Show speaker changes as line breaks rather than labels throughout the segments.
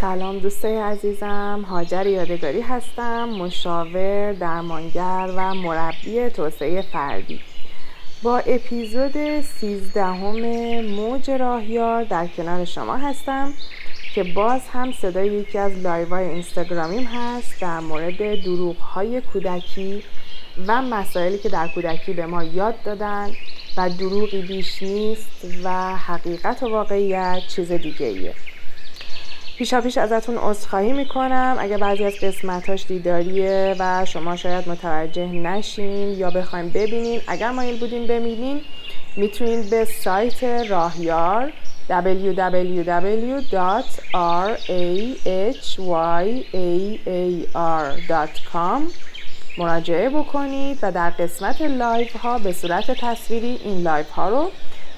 سلام دوستای عزیزم هاجر یادگاری هستم مشاور درمانگر و مربی توسعه فردی با اپیزود سیزدهم موج راهیار در کنار شما هستم که باز هم صدای یکی از لایوهای اینستاگرامیم هست در مورد دروغ های کودکی و مسائلی که در کودکی به ما یاد دادن و دروغی بیش نیست و حقیقت و واقعیت چیز دیگه ایه. پیشا پیش ازتون عذرخواهی می‌کنم. اگر بعضی از قسمتاش دیداریه و شما شاید متوجه نشین یا بخوایم ببینین اگر مایل بودین ببینین می‌تونین به سایت راهیار www.rahyaar.com مراجعه بکنید و در قسمت live ها به صورت تصویری این live ها رو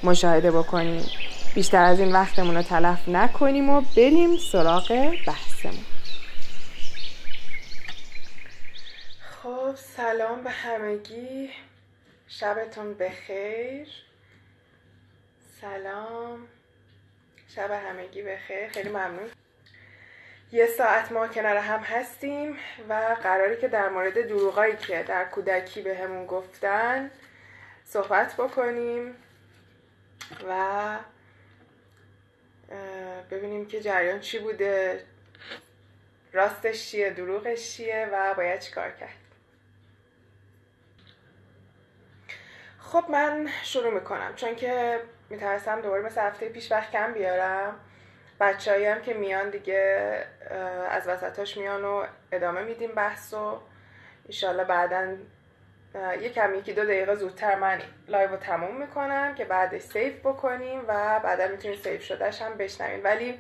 مشاهده بکنید. بیشتر از این وقتمون رو تلف نکنیم و بریم سراغ بحثمون. خب سلام به همگی. شبتون بخیر. سلام. شب همگی بخیر. خیلی ممنون. یه ساعت ما کنار هم هستیم و قراری که در مورد دروغایی که در کودکی به همون گفتن صحبت بکنیم و ببینیم که جریان چی بوده. راستش چیه؟ دروغش چیه؟ و باید چیکار کرد؟ خب من شروع می‌کنم چون که میترسم دوباره مثل هفته پیش وقت کم بیارم. بچه هم که میان دیگه از وسطاش میان و ادامه میدیم بحث و ایشالله بعدا یه کم یکی دو دقیقه زودتر من live رو تموم می‌کنم که بعدش save بکنیم و بعدا می‌تونید save شدهش هم بشنوید. ولی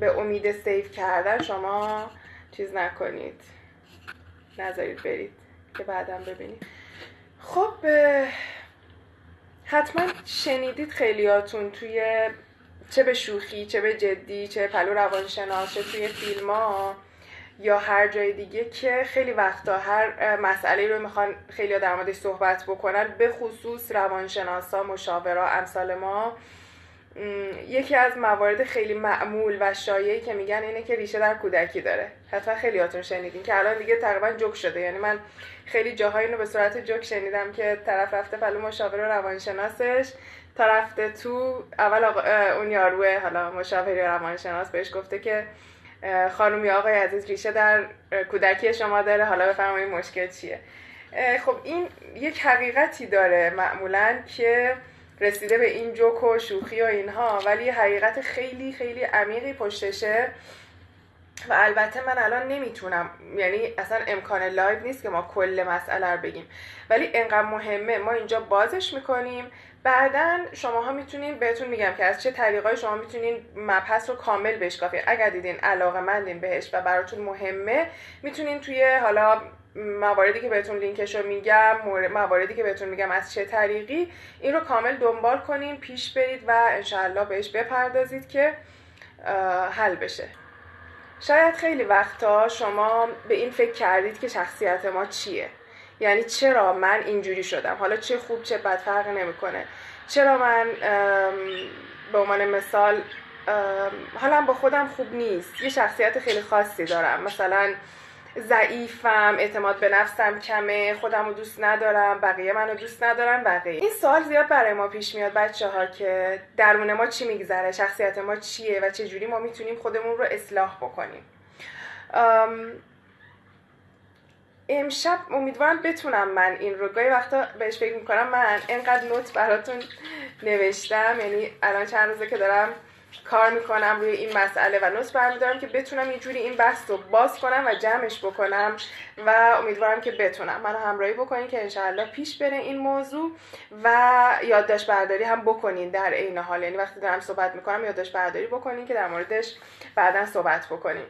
به امید save کردن شما چیز نکنید. نذارید برید که بعدا ببینید. خب حتما شنیدید خیلیاتون توی چه به شوخی چه به جدی چه پهلو روانشناس چه توی فیلم ها یا هر جای دیگه که خیلی وقتا هر مسئله رو می‌خوان خیلی در موردش صحبت بکنن به خصوص روانشناسا مشاورا امثال ما یکی از موارد خیلی معمول و شایعی که میگن اینه که ریشه در کودکی داره. حتما خیلیاتون شنیدین که الان دیگه تقریبا جوک شده. یعنی من خیلی جاهایی رو به صورت جوک شنیدم که طرف رفته پلو مشاور روانشناسش تا رفته تو اول اون یاروه حالا مشاور روانشناس بهش گفته که خانم یا آقای عزیز ریشه در کودکی شما داره. حالا بفرمایید مشکل چیه. خب این یک حقیقتی داره معمولا که رسیده به این جوک و شوخی و اینها ولی حقیقت خیلی خیلی عمیقی پشتشه. و البته من الان نمی‌تونم یعنی اصلا امکان live نیست که ما کل مسئله رو بگیم. ولی انقدر مهمه ما اینجا بازش می‌کنیم. بعدا شماها می‌تونین بهتون میگم که از چه طریقای شما می‌تونین مبحث رو کامل بشکافید اگر دیدین علاقه مندین بهش و براتون مهمه می‌تونین توی حالا مواردی که بهتون لینکش رو میگم مواردی که بهتون میگم از چه طریقی این رو کامل دنبال کنین پیش برید و انشاءالله بهش بپردازید که حل بشه. شاید خیلی وقتا شما به این فکر کردید که شخصیت ما چیه. یعنی چرا من اینجوری شدم؟ حالا چه خوب چه بد فرق نمی‌کنه. چرا من به عنوان مثال حالا با خودم خوب نیست. یه شخصیت خیلی خاصی دارم. مثلا ضعیفم اعتماد به نفسم کمه خودم رو دوست ندارم بقیه منو دوست ندارن بقیه. این سوال زیاد برای ما پیش میاد بچه ها که درون ما چی میگذره شخصیت ما چیه و چه جوری ما می‌تونیم خودمون رو اصلاح بکنیم. امشب امیدوارم بتونم من این رو. گاهی وقتا بهش فکر می‌کنم من انقدر نوت براتون نوشتم. یعنی الان چند روزه که دارم کار می‌کنم روی این مسئله و نوت برمیدارم که بتونم اینجوری این بحث رو باز کنم و جمعش بکنم و امیدوارم که بتونم. منو همراهی بکنین که انشاءالله پیش بره این موضوع و یادداشت برداری هم بکنین در عین حال. یعنی وقتی دارم صحبت می‌کنم یادداشت برداری بکنین که در موردش بعدا صحبت بکنیم.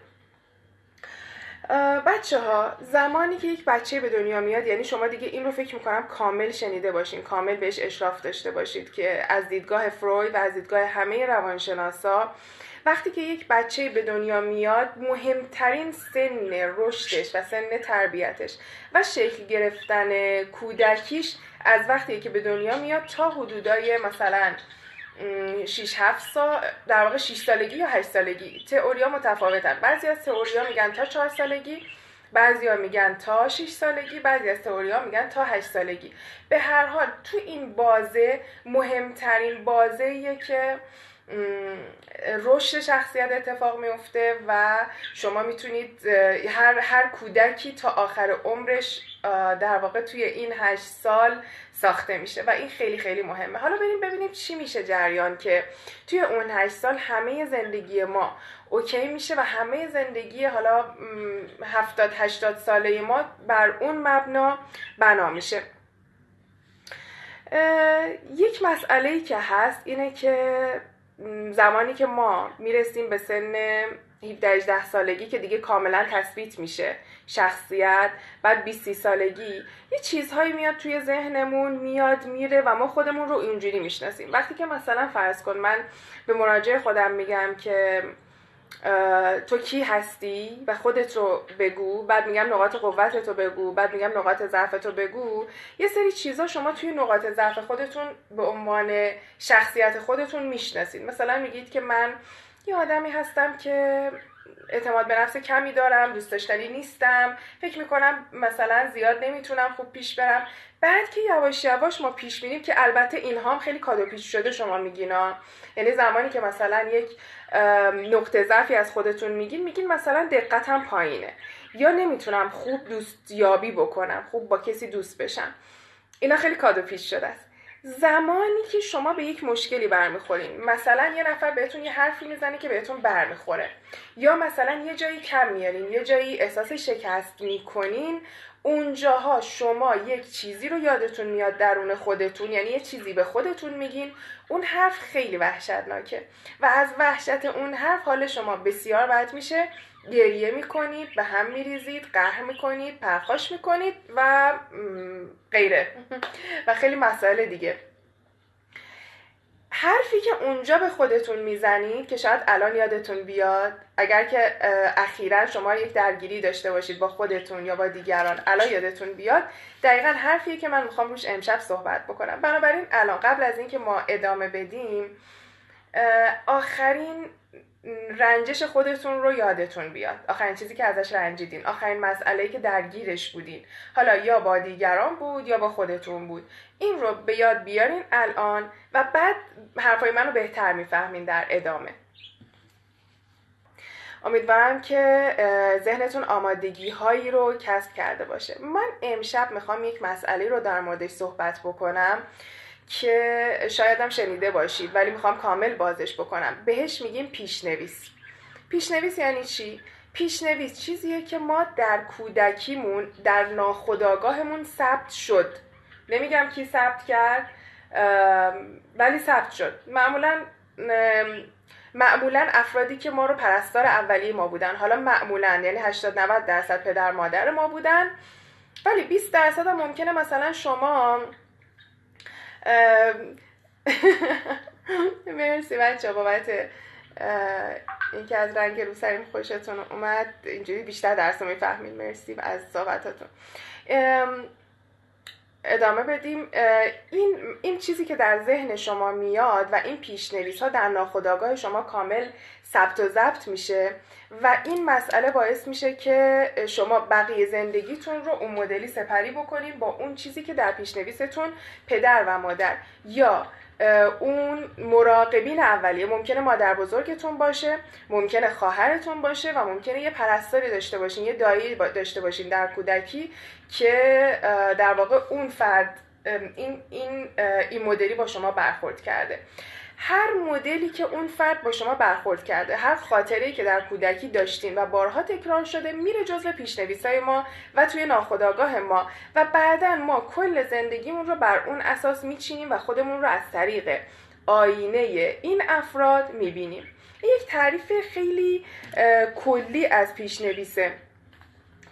بچه ها زمانی که یک بچه به دنیا میاد یعنی شما دیگه این رو فکر می‌کنم کامل شنیده باشین کامل بهش اشراف داشته باشید که از دیدگاه فروید و از دیدگاه همه روانشناسا وقتی که یک بچه به دنیا میاد مهمترین سن رشدش و سن تربیتش و شکل گرفتن کودکیش از وقتی که به دنیا میاد تا حدودای مثلا 6 7 سال در واقع 6 سالگی یا 8 سالگی. تئوریا متفاوتن. بعضی از تئوریا میگن تا 4 سالگی ها میگن تا 6 سالگی بعضی از تئوریا میگن تا 8 سالگی. به هر حال تو این بازه مهمترین بازه که رشد شخصیت اتفاق میفته و شما می‌تونید هر, هر کودکی تا آخر عمرش در واقع توی این هشت سال ساخته میشه و این خیلی خیلی مهمه. حالا بریم ببینیم چی میشه جریان که توی اون هشت سال همه زندگی ما اوکی میشه و همه زندگی حالا هفتاد هشتاد ساله ما بر اون مبنا بنا میشه. یک مسئله که هست اینه که زمانی که ما می‌رسیم به سن 17 18 سالگی که دیگه کاملا تثبیت میشه شخصیت بعد 20 سالگی یه چیزهایی میاد توی ذهنمون میاد میره و ما خودمون رو اینجوری می‌شناسیم. وقتی که مثلا فرض کن من به مراجع خودم میگم که تو کی هستی و خودت رو بگو بعد میگم نقاط قوتت رو بگو بعد میگم نقاط ضعفت رو بگو. یه سری چیزا شما توی نقاط ضعف خودتون به عنوان شخصیت خودتون می‌شناسید. مثلا میگید که من یه آدمی هستم که اعتماد به نفس کمی دارم دوست داشتنی نیستم فکر می‌کنم مثلا زیاد نمی‌تونم خوب پیش برم. بعد که یواش یواش ما پیش میریم که البته اینها هم خیلی کادو پیش شده شما میگینا یعنی زمانی که مثلا یک نقطه ضعفی از خودتون میگین میگین مثلا دقتم پایینه. یا نمی‌تونم خوب دوست یابی بکنم خوب با کسی دوست بشم. اینا خیلی کادو پیش شده است. زمانی که شما به یک مشکلی برمیخورین مثلا یه نفر بهتون یه حرفی می‌زنه که بهتون برمیخوره. یا مثلا یه جایی کم میارین یه جایی احساس شکست می‌کنین اونجاها شما یک چیزی رو یادتون میاد درون خودتون یعنی یه چیزی به خودتون میگین اون حرف خیلی وحشتناکه. و از وحشت اون حرف حال شما بسیار بد میشه. گریه می‌کنید به هم میریزید قهر می‌کنید پرخاش می‌کنید و غیره. و خیلی مسائل دیگه. حرفی که اونجا به خودتون می‌زنید که شاید الان یادتون بیاد اگر که اخیرا شما یک درگیری داشته باشید با خودتون یا با دیگران الان یادتون بیاد دقیقا حرفی که من می‌خوام روش امشب صحبت بکنم. بنابراین الان قبل از اینکه ما ادامه بدیم آخرین رنجش خودتون رو یادتون بیاد. آخرین چیزی که ازش رنجیدین. آخرین مسئله که درگیرش بودین. حالا یا با دیگران بود یا با خودتون بود. این رو به یاد بیارین الان و بعد حرفای منو بهتر می‌فهمین در ادامه. امیدوارم که ذهنتون آمادگی هایی رو کسب کرده باشه. من امشب می‌خوام یک مسئله رو در موردش صحبت بکنم. که شایدم شنیده باشید ولی می‌خوام کامل بازش بکنم. بهش میگیم پیشنویس. پیشنویس یعنی چی؟ پیشنویس چیزیه که ما در کودکیمون در ناخداگاهمون ثبت شد. نمیگم کی ثبت کرد ولی ثبت شد. معمولا معمولا افرادی که ما رو پرستار اولیه ما بودن. حالا معمولا یعنی 80 90 درصد پدر مادر ما بودن. ولی 20 درصد هم ممکنه مثلا شما مرسی بچه بابت اینکه از رنگ رو سریم خوشتون اومد. اینجوری بیشتر درس رو می‌فهمین. مرسی از صحبتاتون. ادامه بدیم. این, این چیزی که در ذهن شما میاد و این پیشنویس ها در ناخودآگاه شما کامل ثبت و ضبط میشه و این مسئله باعث میشه که شما بقیه زندگیتون رو اون مدلی سپری بکنین با اون چیزی که در پیشنویستون پدر و مادر یا اون مراقبین اولیه ممکنه مادر بزرگتون باشه ممکنه خواهرتون باشه و ممکنه یه پرستاری داشته باشین یه دایی داشته باشین در کودکی که در واقع اون فرد این این این مدلی با شما برخورد کرده. هر مدلی که اون فرد با شما برخورد کرده هر خاطره که در کودکی داشتیم و بارها تکرار شده میره جزو پیشنویسای ما و توی ناخودآگاه ما و بعدا ما کل زندگیمون رو بر اون اساس میچینیم و خودمون رو از طریق آینه این افراد می‌بینیم. یک تعریف خیلی کلی از پیشنویسه.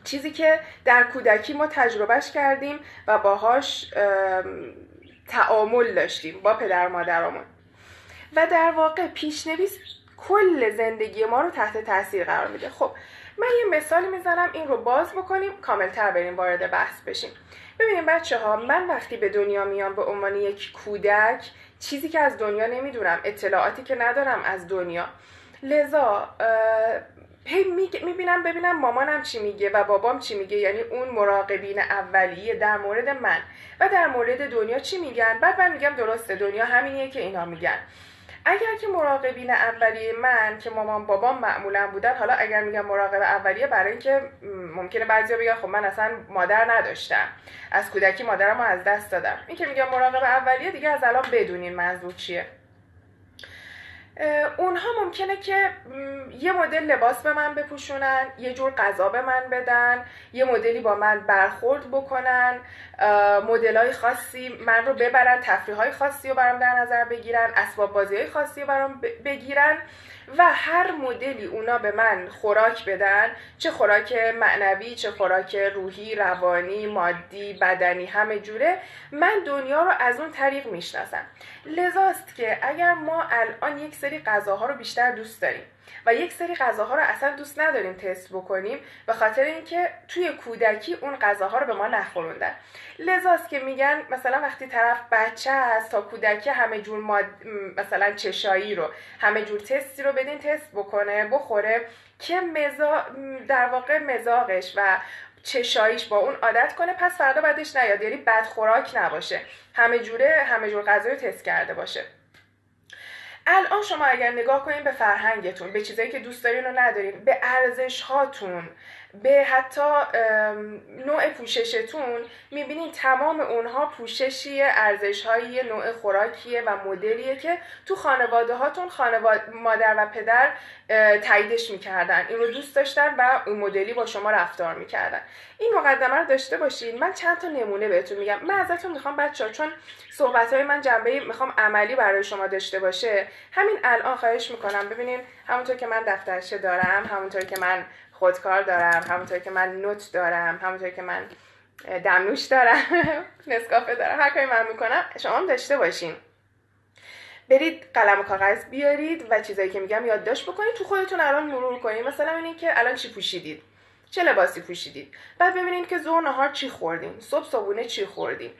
چیزی که در کودکی ما تجربهش کردیم و باهاش تعامل داشتیم با پدر مادرامون و در واقع پیشنویس کل زندگی ما رو تحت تاثیر قرار میده. خب من یه مثالی می‌زنم این رو باز بکنیم کاملتر بریم وارد بحث بشیم. ببینیم بچه ها من وقتی به دنیا میام به عنوان یک کودک چیزی که از دنیا نمی‌دونم اطلاعاتی که ندارم از دنیا. لذا هی می‌بینم ببینم مامانم چی میگه و بابام چی میگه یعنی اون مراقبین اولیه در مورد من. و در مورد دنیا چی میگن؟ بعد من میگم درسته دنیا همینیه که اینا میگن. اگر که مراقبین اولیه من که مامان بابام معمولا بودن حالا اگر میگم مراقب اولیه برای اینکه ممکنه بعضیا بگن خب من اصلا مادر نداشتم. از کودکی مادرم رو از دست دادم. این که میگم مراقب اولیه دیگه از الان بدونین منظور چیه. اونها ممکنه که یه مدل لباس به من بپوشونن یه جور غذا به من بدن یه مدلی با من برخورد بکنن مدل های خاصی من رو ببرن تفریح های خاصی رو برام در نظر بگیرن اسباب بازی های خاصی رو برام بگیرن. و هر مدلی اونا به من خوراک بدن چه خوراک معنوی چه خوراک روحی روانی مادی بدنی همه جوره من دنیا رو از اون طریق می‌شناسم. لذاست که اگر ما الان یک سری غذاها رو بیشتر دوست داریم. و یک سری غذاها رو اصلا دوست نداریم تست بکنیم به خاطر اینکه توی کودکی اون غذاها رو به ما نخوروندن لذاست که میگن مثلا وقتی طرف بچه هست تا کودکی همه جور ماد... مثلا چشایی رو همه جور تستی رو بدین تست بکنه بخوره که مزا... در واقع مزاقش و چشاییش با اون عادت کنه پس فردا بعدش نیاد. یعنی بد خوراک نباشه. همه جوره همه جور غذا رو تست کرده باشه. الان شما اگر نگاه کنین به فرهنگتون به چیزایی که دوست دارین و ندارین به ارزش هاتون به حتی نوع پوششتون می‌بینین تمام اونها پوششی ارزش های نوع خوراکیه و مدلیه که تو خانواده هاتون خانواده مادر و پدر تاییدش می‌کردن. این رو دوست داشتن و اون مدلی با شما رفتار می‌کردن. این مقدمه رو داشته باشین. من چند تا نمونه بهتون میگم. من ازتون می‌خوام بچه ها چون صحبت های من جنبه می‌خوام عملی برای شما داشته باشه همین الان خواهش می‌کنم. ببینین همونطور که من دفترچه دارم همونطور که من خودکار دارم همونطور که من نوت دارم همونطور که من دمنوش دارم نسکافه دارم هر کاری من می‌کنم شما هم داشته باشین. برید قلم و کاغذ بیارید و چیزایی که میگم یادداشت بکنید تو خودتون الان مرور کنید. مثلا ببینید که الان چی پوشیدید؟ چه لباسی پوشیدید؟ بعد ببینید که ظهر نهار چی خوردین صبح صبحونه چی خوردین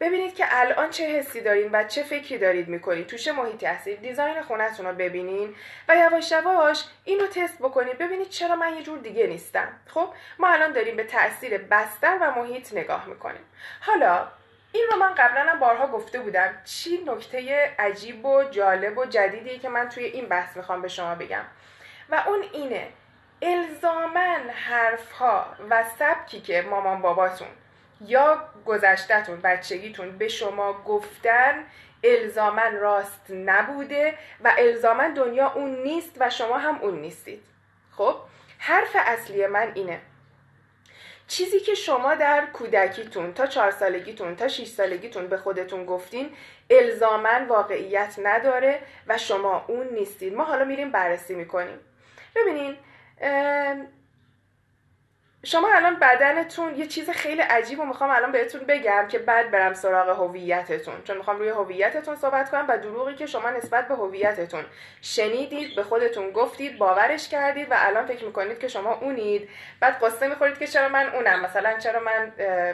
ببینید که الان چه حسی دارین و چه فکری دارید می‌کنید. تو چه محیطی هستید دیزاین خونتون رو ببینین و یواش یواش این رو تست بکنید. ببینید چرا من یه جور دیگه نیستم. خب؟ ما الان داریم به تاثیر بستر و محیط نگاه می‌کنیم. حالا این رو من قبلا هم بارها گفته بودم. چی نکته عجیب و جالب و جدیدیه که من توی این بحث می‌خوام به شما بگم. و اون اینه الزامن حرفها و سبکی که مامان باباتون یا گذشتهتون بچگیتون به شما گفتن الزامن راست نبوده و الزامن دنیا اون نیست و شما هم اون نیستید. خب حرف اصلی من اینه. چیزی که شما در کودکیتون تا چهار سالگیتون تا 6 سالگیتون به خودتون گفتین الزامن واقعیت نداره و شما اون نیستید. ما حالا میریم بررسی می‌کنیم. ببینین شما الان بدنتون یه چیز خیلی عجیب و می‌خوام الان بهتون بگم که بعد برم سراغ هویتتون. چون می‌خوام روی هویتتون صحبت کنم و دروغی که شما نسبت به هویتتون شنیدید به خودتون گفتید باورش کردید و الان فکر می‌کنید که شما اونید. بعد قصه می‌خورید که چرا من اونم؟ مثلا چرا من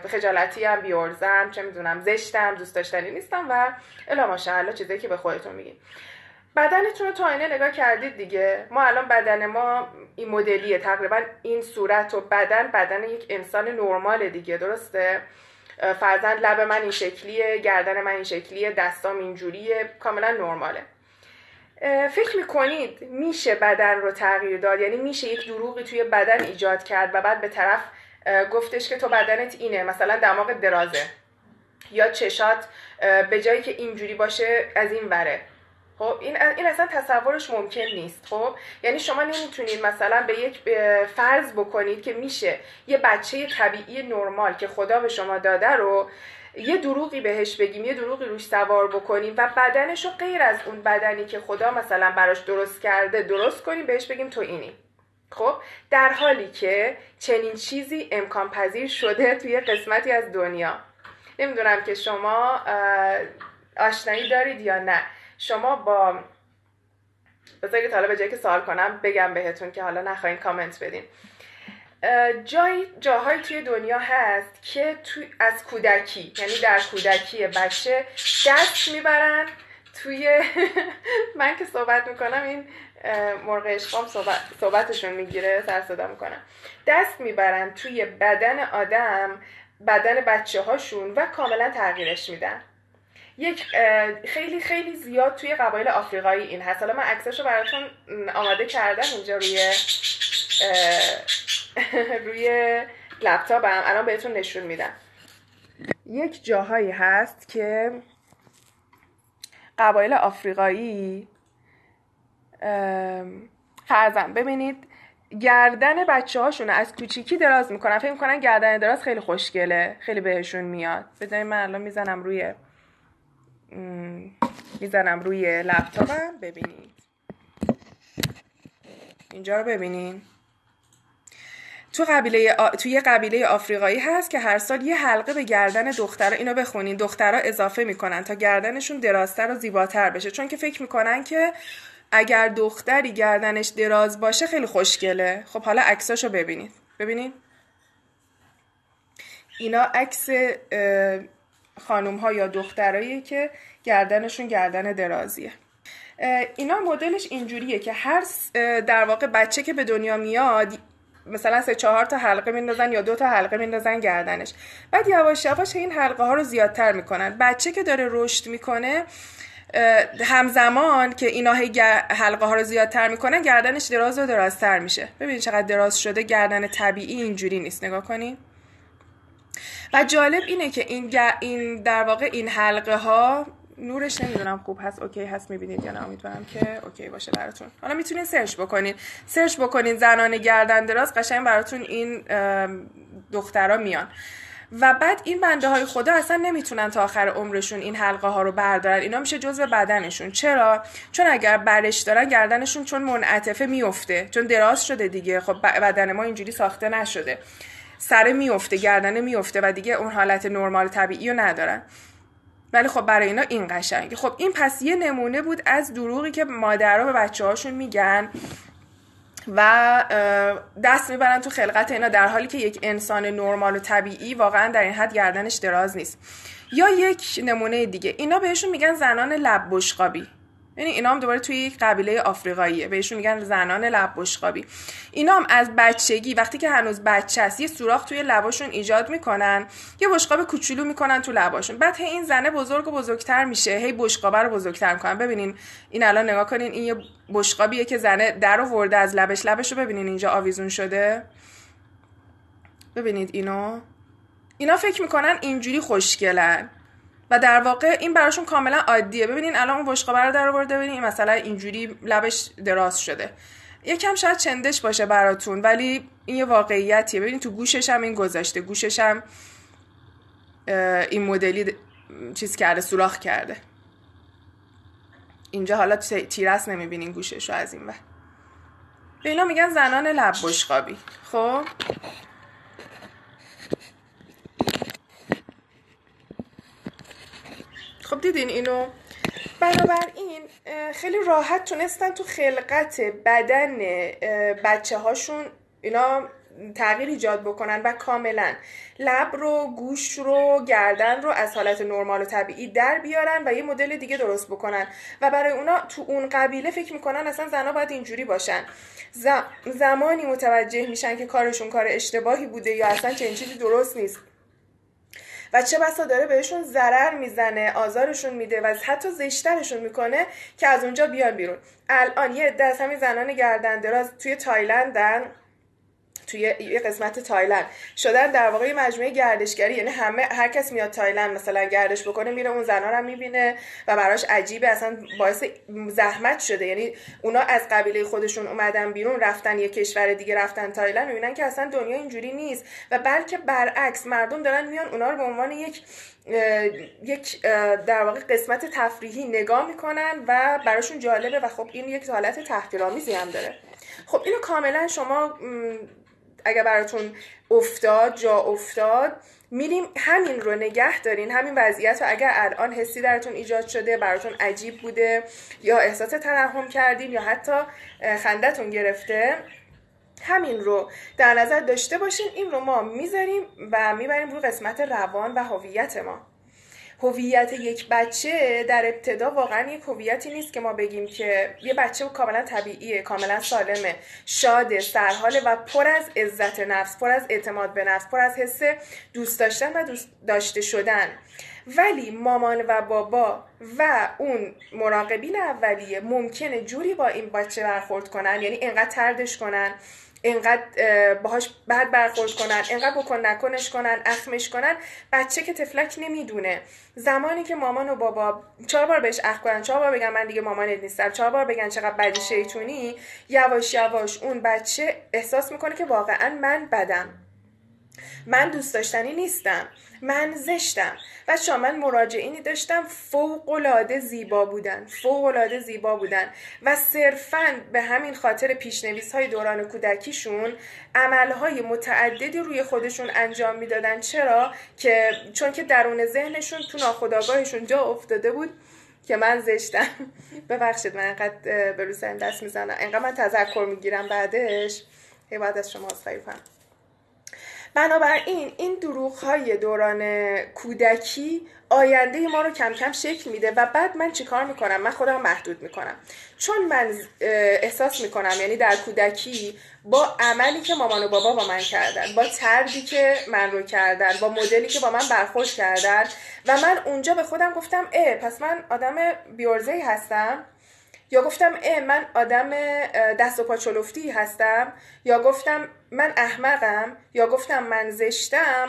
خجالتی هم بیورزم چه می‌دونم زشتم دوست داشتنی نیستم و الا ماشاءالله چیزی که به خودتون میگید. بدنتون رو تو آینه نگاه کردید دیگه. ما الان بدن ما این مدلیه تقریبا. این صورت و بدن بدن یک انسان نرمال دیگه درسته؟ فرزند لب من این شکلیه گردن من این شکلیه دستام اینجوریه کاملا نرماله. فکر می‌کنید میشه بدن رو تغییر داد؟ یعنی میشه یک دروغی توی بدن ایجاد کرد و بعد به طرف گفتش که تو بدنت اینه مثلا دماغ درازه. یا چشات به جایی که اینجوری باشه از این وره. خب این این اصلا تصورش ممکن نیست. خب یعنی شما نمی‌تونید مثلا به یک فرض بکنید که میشه یه بچه طبیعی نرمال که خدا به شما داده رو یه دروغی بهش بگیم یه دروغی روش سوار بکنیم و بدنش رو غیر از اون بدنی که خدا مثلا براش درست کرده درست کنیم بهش بگیم تو اینی خب در حالی که چنین چیزی امکان پذیر شده توی قسمتی از دنیا. نمی‌دونم که شما آشنایی دارید یا نه. شما با بذارید حالا به جایی که سوال کنم بگم بهتون که حالا نخواین کامنت بدین. جای جاهایی توی دنیا هست که تو از کودکی یعنی در کودکی بچه دست می‌برن. توی من که صحبت می‌کنم این مرغ اشقام صحبت... صحبتشون می‌گیره سر صدا می‌کنم. دست می‌برن توی بدن آدم بدن بچه هاشون و کاملا تغییرش میدن. یک خیلی خیلی زیاد توی قبایل آفریقایی این هست. حالا من عکسش رو براتون آماده کردم اینجا روی روی لپتاپم. الان بهتون نشون میدم. یک جاهایی هست که قبایل آفریقایی فرزن ببینید گردن بچه هاشون از کوچیکی دراز می‌کنن. فکر می‌کنن گردن دراز خیلی خوشگله خیلی بهشون میاد. بذارید من الان می‌زنم روی می‌زنم روی لپتاپم. ببینید. اینجا رو ببینید تو قبیله آ... توی قبیله آفریقایی هست که هر سال یه حلقه به گردن دخترها اینو بخونین. دخترها اضافه می‌کنن تا گردنشون درازتر و زیباتر بشه. چون که فکر می‌کنن که اگر دختری گردنش دراز باشه خیلی خوشگله. خب حالا عکساشو ببینید. ببینید. اینا عکس خانوم ها یا دخترایی که گردنشون گردن درازیه. اینا مدلش اینجوریه که هر در واقع بچه که به دنیا میاد مثلا سه چهار تا حلقه میندازن یا دو تا حلقه میندازن گردنش. بعد یواش یواش این حلقه ها رو زیادتر می‌کنن. بچه که داره رشد می‌کنه همزمان که اینا حلقه ها رو زیادتر می‌کنن گردنش دراز و درازتر میشه. ببینید چقدر دراز شده گردن طبیعی اینجوری نیست. نگاه کنین و جالب اینه که این, این در واقع این حلقه ها نورش نمی‌دونم خوب هست OK هست می‌بینید یا نه امیدوارم که OK باشه براتون. حالا می‌تونین search بکنین. search بکنین زنان گردن دراز قشنگ براتون این دخترها میان. و بعد این بنده های خدا اصلا نمی‌تونن تا آخر عمرشون این حلقه ها رو بردارن. اینا میشه جزء بدنشون. چرا؟ چون اگر برش دارن گردنشون چون منعطفه میفته چون دراز شده دیگه. خب بدن ما اینجوری ساخته نشده. سر میفته گردنه میفته و دیگه اون حالت نرمال طبیعی رو ندارن. ولی خب برای اینا این قشنگه. خب این پس یه نمونه بود از دروغی که مادرها به بچه هاشون میگن و دست می‌برن تو خلقت اینا در حالی که یک انسان نرمال و طبیعی واقعا در این حد گردنش دراز نیست. یا یک نمونه دیگه. اینا بهشون میگن زنان لب بشقابی یعنی اینا هم دوباره توی یک قبیله آفریقاییه بهشون میگن زنان لب بشقابی. اینا هم از بچگی وقتی که هنوز بچه است یه سوراخ توی لباشون ایجاد می‌کنن یه بشقاب کوچولو می‌کنن تو لباشون. بعد هی این زنه بزرگ و بزرگتر میشه هی بشقابه رو بزرگتر می‌کنن. ببینین این الان نگاه کنین این یه بشقابیه که زنه در ورده از لبش. لبش رو ببینین اینجا آویزون شده. ببینید اینو. اینا فکر می‌کنن اینجوری خوشگلن. و در واقع این براشون کاملا عادیه. ببینین الان اون بشقابه رو در آورده ببینین مثلا اینجوری لبش دراز شده. یکم شاید چندش باشه براتون ولی این یه واقعیتیه. ببینین تو گوشش هم این گذاشته. گوشش هم این مدلی چیز کرده سوراخ کرده. اینجا حالا تیرس نمی‌بینین گوشش رو از این به اینا میگن زنان لب بشقابی. خب؟ خب دیدین اینو؟ بنابراین خیلی راحت تونستن تو خلقت بدن بچه هاشون اینا تغییر ایجاد بکنن و کاملا لب رو گوش رو گردن رو از حالت نرمال و طبیعی در بیارن و یه مدل دیگه درست بکنن. و برای اونا تو اون قبیله فکر می‌کنن اصلا زنها باید اینجوری باشن. زمانی متوجه میشن که کارشون کار اشتباهی بوده یا اصلا چنین چیزی درست نیست. چه بسا داره بهشون ضرر می‌زنه آزارشون میده و حتی زشترشون می‌کنه که از اونجا بیان بیرون. الان یه عده از همین زنان گردن دراز توی تایلندن. توی یه قسمت تایلند. شدن در واقع مجموعه گردشگری یعنی همه هر کس میاد تایلند مثلا گردش بکنه میره اون زنا رو می‌بینه و براش عجیبه. اصلا باعث زحمت شده. یعنی اونا از قبیله خودشون اومدن بیرون رفتن یه کشور دیگه رفتن تایلند می‌بینن که اصلا دنیا اینجوری نیست. و بلکه برعکس مردم دارن میان اونا رو به عنوان یک یک در واقع قسمت تفریحی نگاه می‌کنن و براشون جالبه. و خب این یک حالت تحقیرآمیزی هم داره. خب اینو کاملا شما اگر براتون افتاد جا افتاد میریم همین رو نگه دارین همین وضعیت رو اگر الان حسی درتون ایجاد شده براتون عجیب بوده یا احساس ترحم کردین یا حتی خندتون گرفته همین رو در نظر داشته باشین. این رو ما می‌ذاریم و می‌بریم رو قسمت روان و هویت ما. هویت یک بچه در ابتدا واقعا یک هویتی نیست که ما بگیم که یه بچه کاملا طبیعیه کاملا سالمه. شاده سرحاله و پر از عزت نفس پر از اعتماد به نفس پر از حس دوست داشتن و دوست داشته شدن. ولی مامان و بابا و اون مراقبین اولیه ممکنه جوری با این بچه برخورد کنن یعنی انقدر تردش کنن اینقدر باهاش بعد برخورد کنن اینقدر بکن نکنش کنن اخمش کنن بچه که تفلک نمی‌دونه. زمانی که مامان و بابا چهار بار بهش اخ کنن چهار بار بگن من دیگه مامانت نیستم چهار بار بگن چقدر بدی شیطونی یواش یواش اون بچه احساس می‌کنه که واقعا من بدم. من دوست داشتنی نیستم. من زشتم. و من مراجعینی داشتم. فوق العاده زیبا بودن. فوق العاده زیبا بودن. و صرفا به همین خاطر پیشنویس های دوران کودکیشون عملهای متعددی روی خودشون انجام می‌دادن. چرا؟ که چون که درون ذهنشون تو ناخداگاهشون جا افتاده بود که من زشتم. ببخشید من انقدر به روز دست می‌زنم. انقدر من تذکر می‌گیرم بعدش. هی بعد از شما کنم. بنابراین این دروغ های دوران کودکی آینده ما رو کم کم شکل میده و بعد من چیکار می‌کنم؟ من خودم محدود می‌کنم. چون من احساس می‌کنم یعنی در کودکی با عملی که مامان و بابا با من کردن با تردی که من رو کردن با مدلی که با من برخورد کردن و من اونجا به خودم گفتم اه پس من آدم بیورزهی هستم؟ یا گفتم اه من آدم دست و پا چلفتی هستم. یا گفتم من احمقم. یا گفتم من زشتم.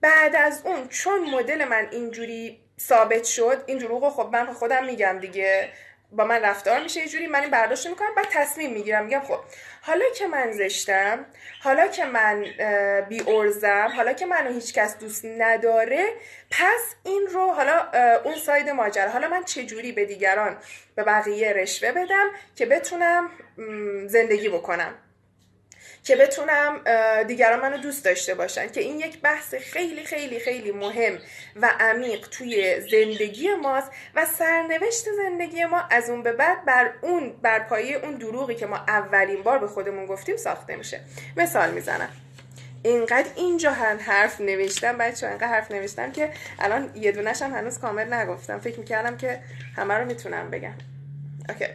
بعد از اون چون مدل من اینجوری ثابت شد این دروغ خب من خودم میگم دیگه. با من رفتار میشه یه جوری من این برداشت می‌کنم بعد تصمیم می‌گیرم. میگم خب حالا که من زشتم حالا که من بی ارزم حالا که منو هیچکس دوست نداره پس این رو حالا اون ساید ماجرا. حالا من چه جوری به دیگران به بقیه رشوه بدم که بتونم زندگی بکنم؟ که بتونم دیگران منو دوست داشته باشن. که این یک بحث خیلی خیلی خیلی مهم و عمیق توی زندگی ماست و سرنوشت زندگی ما از اون به بعد بر اون بر پایه اون دروغی که ما اولین بار به خودمون گفتیم ساخته میشه. مثال می‌زنم. اینقدر اینجا هم حرف نوشتم بچه اینقدر حرف نوشتم که الان یه دونش هم هنوز کامل نگفتم. فکر می‌کردم که همه رو می‌تونم بگم. اوکی.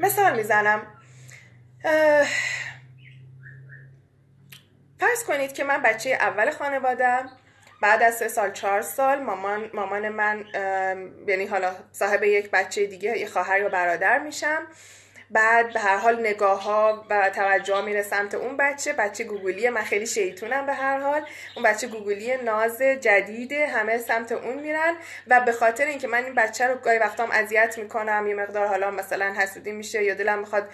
مثال می‌زنم. فرض کنید که من بچه اول خانوادم بعد از سه سال چهار سال مامان, مامان من یعنی حالا صاحب یک بچه دیگه یه خواهر یا برادر میشم. بعد به هر حال نگاه ها و توجه میره سمت اون بچه بچه گوگلی من خیلی شیطونم به هر حال. اون بچه گوگلی ناز جدیده همه سمت اون میرن و به خاطر اینکه من این بچه رو گاهی وقتام اذیت می‌کنم یه مقدار حالا مثلا حسودی میشه یا دلم می‌خواد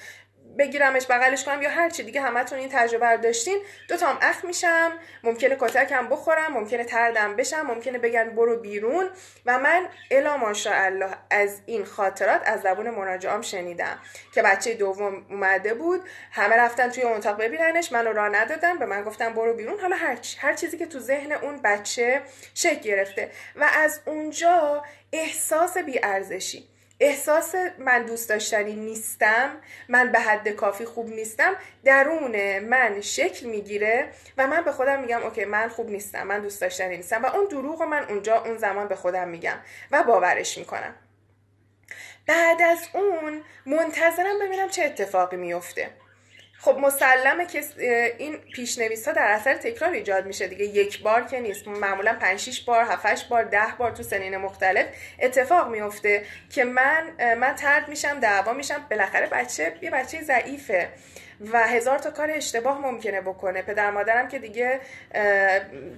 بگیرمش بغلش کنم یا هر چی دیگه همتون این تجربه رو داشتین دو تام اخ میشم. ممکنه کتکم بخورم ممکنه تردم بشم ممکنه بگن برو بیرون. و من الا ماشاءالله از این خاطرات از زبون مراجعام شنیدم که بچه دوم اومده بود. همه رفتن توی اتاق ببیننش منو راه ندادن به من گفتن برو بیرون. حالا هر, هر چیزی که تو ذهن اون بچه شکل گرفته. و از اونجا احساس بیارزشی. احساس من دوست داشتنی نیستم من به حد کافی خوب نیستم درون من شکل می‌گیره و من به خودم میگم اوکی من خوب نیستم من دوست داشتنی نیستم. و اون دروغ من اونجا اون زمان به خودم میگم و باورش می‌کنم. بعد از اون منتظرم ببینم چه اتفاقی میفته خب مسلمه که این پیشنویس ها در اثر تکرار ایجاد میشه دیگه. یک بار که نیست. معمولا 5 6 بار 7 بار 10 بار تو سنین مختلف اتفاق میفته که من من ترد میشم دعوا میشم. بالاخره بچه یه بچه ضعیفه. و هزار تا کار اشتباه ممکنه بکنه. پدر مادرم که دیگه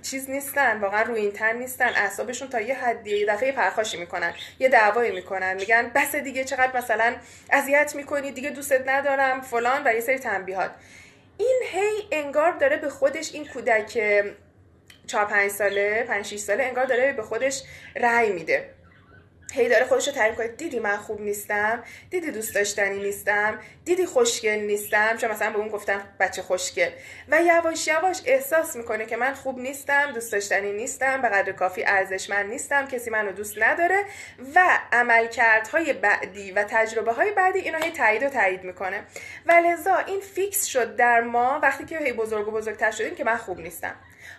چیز نیستن واقعا روی این تن نیستن. اعصابشون تا یه حدی یه دفعه پرخاشی می‌کنن یه دعوایی می‌کنن. میگن بس دیگه چقدر مثلا اذیت می‌کنی دیگه دوستت ندارم فلان و یه سری تنبیهات. این هی انگار داره به خودش این کودک 4 5 ساله 5 6 ساله انگار داره به خودش رأی میده. هی داره خودش رو تعریف کنه دیدی من خوب نیستم؟ دیدی دوست داشتنی نیستم؟ دیدی خوشگل نیستم؟ چون مثلا به اون گفتم بچه خوشگل. و یواش یواش احساس می‌کنه که من خوب نیستم دوست داشتنی نیستم به قدر کافی ارزشمند نیستم کسی منو دوست نداره. و عملکردهای بعدی و تجربه های بعدی اینو هی تایید و تایید می‌کنه. و لذا این فیکس شد در ما وقتی که هی بزرگ و بزرگتر شدیم که من خوب نیستم.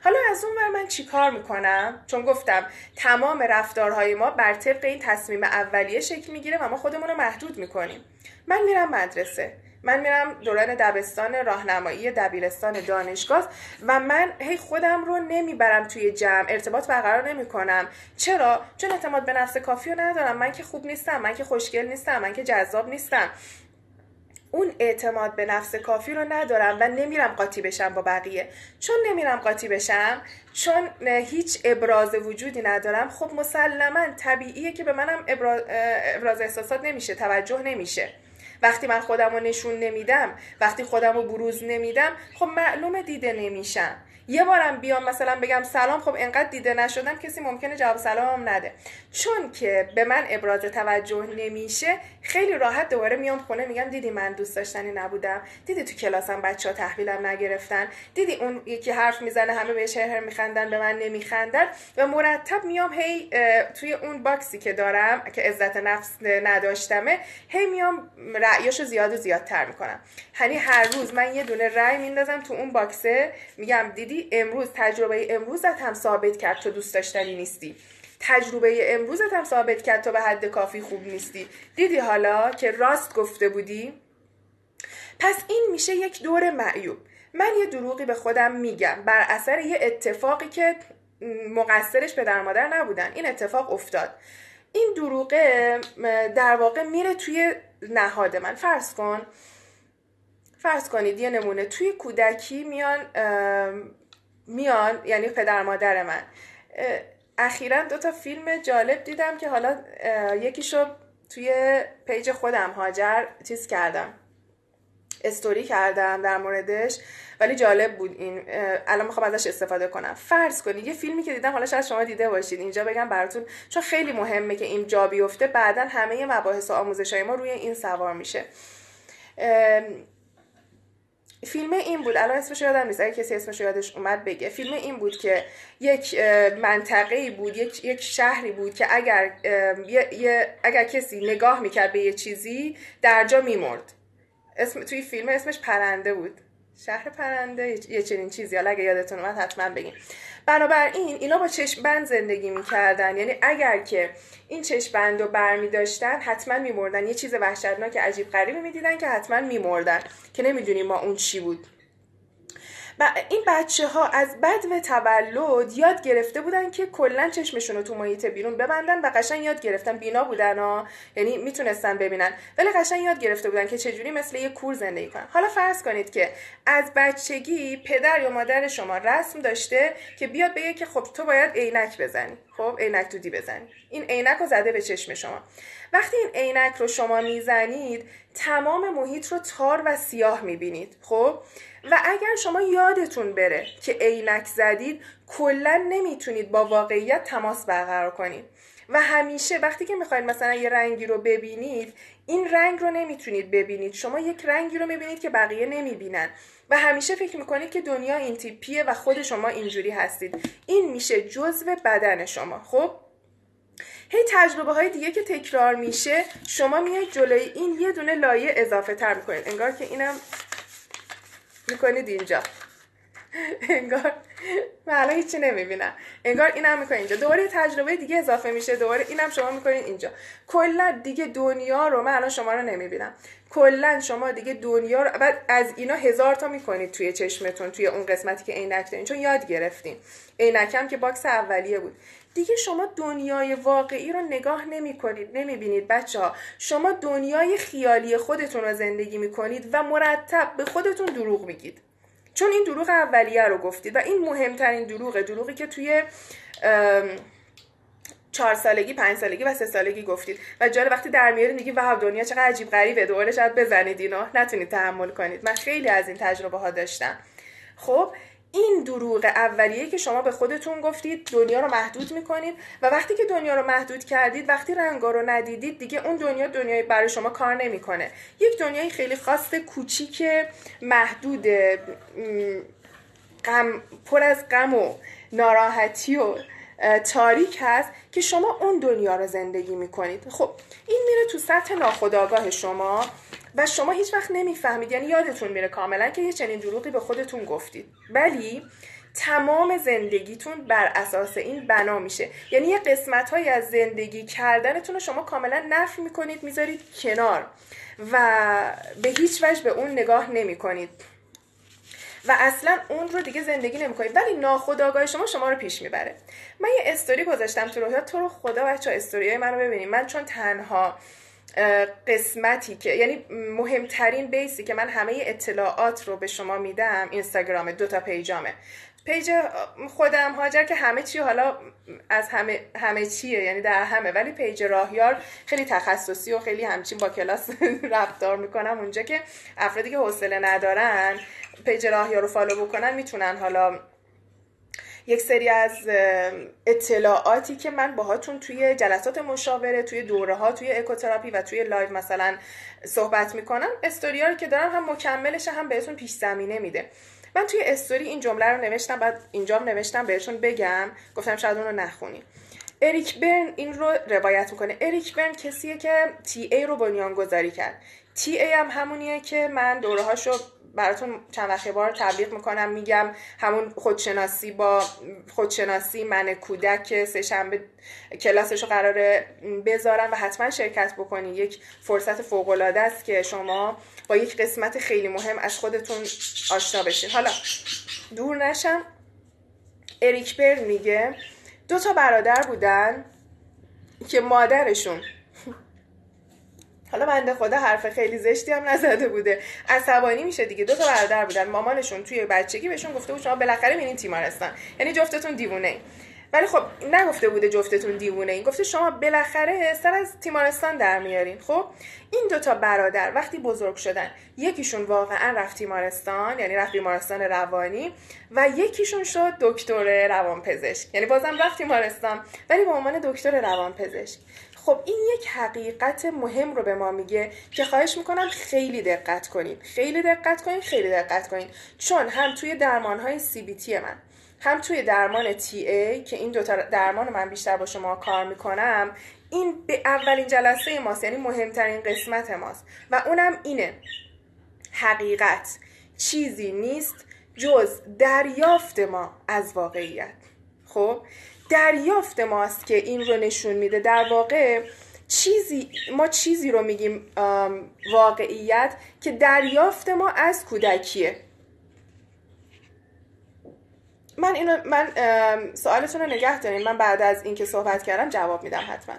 حالا از اون ور من چیکار می‌کنم؟ چون گفتم تمام رفتارهای ما بر طبق این تصمیم اولیه شکل می‌گیره و ما خودمون رو محدود می‌کنیم. من میرم مدرسه. من میرم دوران دبستان راهنمایی دبیرستان دانشگاه و من هی خودم رو نمی‌برم توی جمع. ارتباط برقرار نمی‌کنم. چرا؟ چون اعتماد به نفس کافی رو ندارم. من که خوب نیستم. من که خوشگل نیستم. من که جذاب نیستم. اون اعتماد به نفس کافی رو ندارم و نمیرم قاطی بشم با بقیه. چون نمیرم قاطی بشم چون هیچ ابراز وجودی ندارم خب مسلما طبیعیه که به منم ابراز احساسات نمیشه توجه نمیشه. وقتی من خودم رو نشون نمیدم وقتی خودم رو بروز نمیدم خب معلومه دیده نمیشم. یه بارم بیام مثلا بگم سلام خب انقدر دیده نشدم کسی ممکنه جواب سلامم نده. چون که به من ابراز توجه نمیشه خیلی راحت دوباره میام خونه میگم دیدی من دوست داشتنی نبودم. دیدی تو کلاسم بچه ها تحویلم نگرفتن. دیدی اون یکی حرف می‌زنه همه بهش هر میخندن به من نمیخندن. و مرتب میام هی توی اون باکسی که دارم که عزت نفس نداشتمه هی میام رأیاشو زیاد و زیادتر می‌کنم. یعنی هر روز من یه دونه رأی میندازم تو اون باکسه. میگم دیدی امروز تجربه امروزت هم ثابت کرد تو دوست داشتنی نیستی. تجربه امروزت هم ثابت کرد تو به حد کافی خوب نیستی. دیدی حالا که راست گفته بودی؟ پس این میشه یک دور معیوب. من یه دروغی به خودم میگم. بر اثر یه اتفاقی که مقصرش پدر مادر نبودن. این اتفاق افتاد. این دروغه در واقع میره توی نهاد من. فرض کن. فرض کنید یه نمونه. توی کودکی میان میان یعنی پدر مادر من. اخیرا دو تا فیلم جالب دیدم که حالا یکیشو توی پیج خودم هاجر چیز کردم. استوری کردم در موردش ولی جالب بود این الان می‌خوام ازش استفاده کنم. فرض کنید یه فیلمی که دیدم حالا شاید شما دیده باشید اینجا بگم براتون چون خیلی مهمه که این جا بیفته بعدا همه مباحث و آموزش های ما روی این سوار میشه. فیلم این بود الان اسمش یادم نیست اگه کسی اسمش یادش اومد بگه. فیلم این بود که یک منطقه بود یک, یک شهری بود که اگر اگر کسی نگاه می‌کرد به یه چیزی در جا میمرد. اسم توی فیلم اسمش پرنده بود. شهر پرنده یه چنین چیزی. حالا اگه یادتون اومد حتما بگیم بنابراین اینا با چشم بند زندگی می‌کردن. یعنی اگر که این چشم بند رو برمی داشتن حتما میمردن. یه چیز وحشتناک عجیب غریبی می‌دیدن که حتما میمردن. که نمی‌دونیم ما اون چی بود. و این بچه ها از بد و تولد یاد گرفته بودن که کلا چشمشون رو تو محیط بیرون ببندن و قشنگ یاد گرفتن بینا بودن ها. یعنی می‌تونستن ببینن. ولی قشنگ یاد گرفته بودن که چجوری مثل یه کور زندگی کنن. حالا فرض کنید که از بچگی پدر یا مادر شما رسم داشته که بیاد بگه که خب تو باید عینک بزنی. خب عینک دودی بزنی. این عینک رو زده به چشم شما. وقتی این عینک رو شما می‌زنید تمام محیط رو تار و سیاه می‌بینید. خب؟ و اگر شما یادتون بره که عینک زدید کلا نمی‌تونید با واقعیت تماس برقرار کنید. و همیشه وقتی که می‌خواید مثلا یه رنگی رو ببینید این رنگ رو نمی‌تونید ببینید. شما یک رنگی رو می‌بینید که بقیه نمی‌بینن. و همیشه فکر می‌کنید که دنیا این تیپیه و خود شما اینجوری هستید. این میشه جزو بدن شما. خب؟ هی تجربه های دیگه که تکرار میشه شما میاید جلوی این یه دونه لایه اضافه تر می‌کنید. انگار که اینم می‌کنید اینجا. انگار من الان هیچی نمی‌بینم. انگار اینم می‌کنید اینجا. دوباره تجربه دیگه اضافه میشه. دوباره اینم شما می‌کنید اینجا. کلا دیگه دنیا رو من الان شما رو نمی‌بینم. کلا شما دیگه دنیا رو بعد از اینا هزار تا می‌کنید توی چشمتون توی اون قسمتی که عینک دارین. چون یاد گرفتین. عینکم که box اولیه بود. دیگه شما دنیای واقعی رو نگاه نمی کنید نمی بینید بچه ها. شما دنیای خیالی خودتون رو زندگی می کنید و مرتب به خودتون دروغ میگید. چون این دروغ اولیه رو گفتید و این مهمترین دروغه دروغی که توی چهار سالگی پنج سالگی و سه سالگی گفتید. و جالب وقتی در میارید میگی دنیا چقدر عجیب غریبه دوباره شاید بزنید اینو. نتونید تحمل کنید. من خیلی از این تجربه ها داشتم. خب این دروغ اولیه که شما به خودتون گفتید دنیا رو محدود می‌کنید و وقتی که دنیا رو محدود کردید وقتی رنگا رو ندیدید دیگه اون دنیا دنیای برای شما کار نمی‌کنه. یک دنیای خیلی خاص کوچیک محدود غم پر از غم و ناراحتی و تاریک هست که شما اون دنیا رو زندگی می‌کنید. خب این میره تو سطح ناخودآگاه شما. و شما هیچ وقت نمی‌فهمید. یعنی یادتون میره کاملا که یه چنین دروغی به خودتون گفتید. ولی تمام زندگیتون بر اساس این بنا میشه. یعنی یه قسمت های از زندگی کردنتون رو شما کاملا نفی می‌کنید می‌ذارید کنار و به هیچ وجه به اون نگاه نمی‌کنید. و اصلا اون رو دیگه زندگی نمی‌کنید. ولی ناخودآگاه شما شما رو پیش می‌بره. من یه استوری گذاشتم تو روحیات. تو رو خدا بچه استوری های منو ببینید. من چون تنها قسمتی که یعنی مهمترین base ی که من همه اطلاعات رو به شما میدم اینستاگرام دو تا page امه. page خودم هاجر که همه چی حالا از همه همه چیه یعنی در همه. ولی page راهیار خیلی تخصصی و خیلی همچین با کلاس رفتار می‌کنم اونجا که افرادی که حوصله ندارن page راهیار رو follow بکنن می‌تونن حالا یک سری از اطلاعاتی که من باهاتون توی جلسات مشاوره توی دوره ها توی ecotherapy و توی live مثلا صحبت می‌کنم. استوریا رو که دارم هم مکملش هم بهتون پیش زمینه میده. من توی استوری این جمله رو نوشتم بعد اینجام نوشتم بهتون بگم. گفتم شاید اون رو نخونی. اریک برن این رو روایت می‌کنه. اریک برن کسیه که تی ای رو بنیان گذاری کرد. تی ای هم همونیه که من دوره هاشو براتون چند وقت بار تبلیغ می‌کنم میگم همون خودشناسی با خودشناسی من کودک سه شنبه کلاسش رو قراره بذارم و حتما شرکت بکنی یک فرصت فوق العاده است که شما با یک قسمت خیلی مهم از خودتون آشنا بشین. حالا دور نشم. اریک بر میگه دو تا برادر بودن که مادرشون حالا بنده خدا حرف خیلی زشتی هم نزده بوده. عصبانی میشه دیگه. دو تا برادر بودن. مامانشون توی بچگی بهشون گفته بود شما بالاخره میرین تیمارستان. یعنی جفتتون دیوونه ولی خب نگفته بوده جفتتون دیوونه این گفته شما بالاخره سر از تیمارستان در میارین. خب این دوتا برادر وقتی بزرگ شدن یکیشون واقعا رفت تیمارستان یعنی رفت بیمارستان روانی و یکیشون شد دکتر روانپزشک. یعنی بازم رفت تیمارستان ولی به عنوان دکتر روانپزشک. خب این یک حقیقت مهم رو به ما میگه که خواهش می‌کنم خیلی دقت کنید خیلی دقت کنید خیلی دقت کنید چون هم توی درمان های تی من هم توی درمان تی ای که این دوتا درمان من بیشتر با شما کار می‌کنم این به اولین جلسه ماست یعنی مهمترین قسمت ماست. و اونم اینه حقیقت چیزی نیست جز دریافت ما از واقعیت. خب؟ دریافت ماست که این رو نشون میده. در واقع چیزی ما چیزی رو میگیم واقعیت که دریافت ما از کودکیه. من اینو من سوالتون رو نگه داریم من بعد از اینکه صحبت کردم جواب میدم حتما.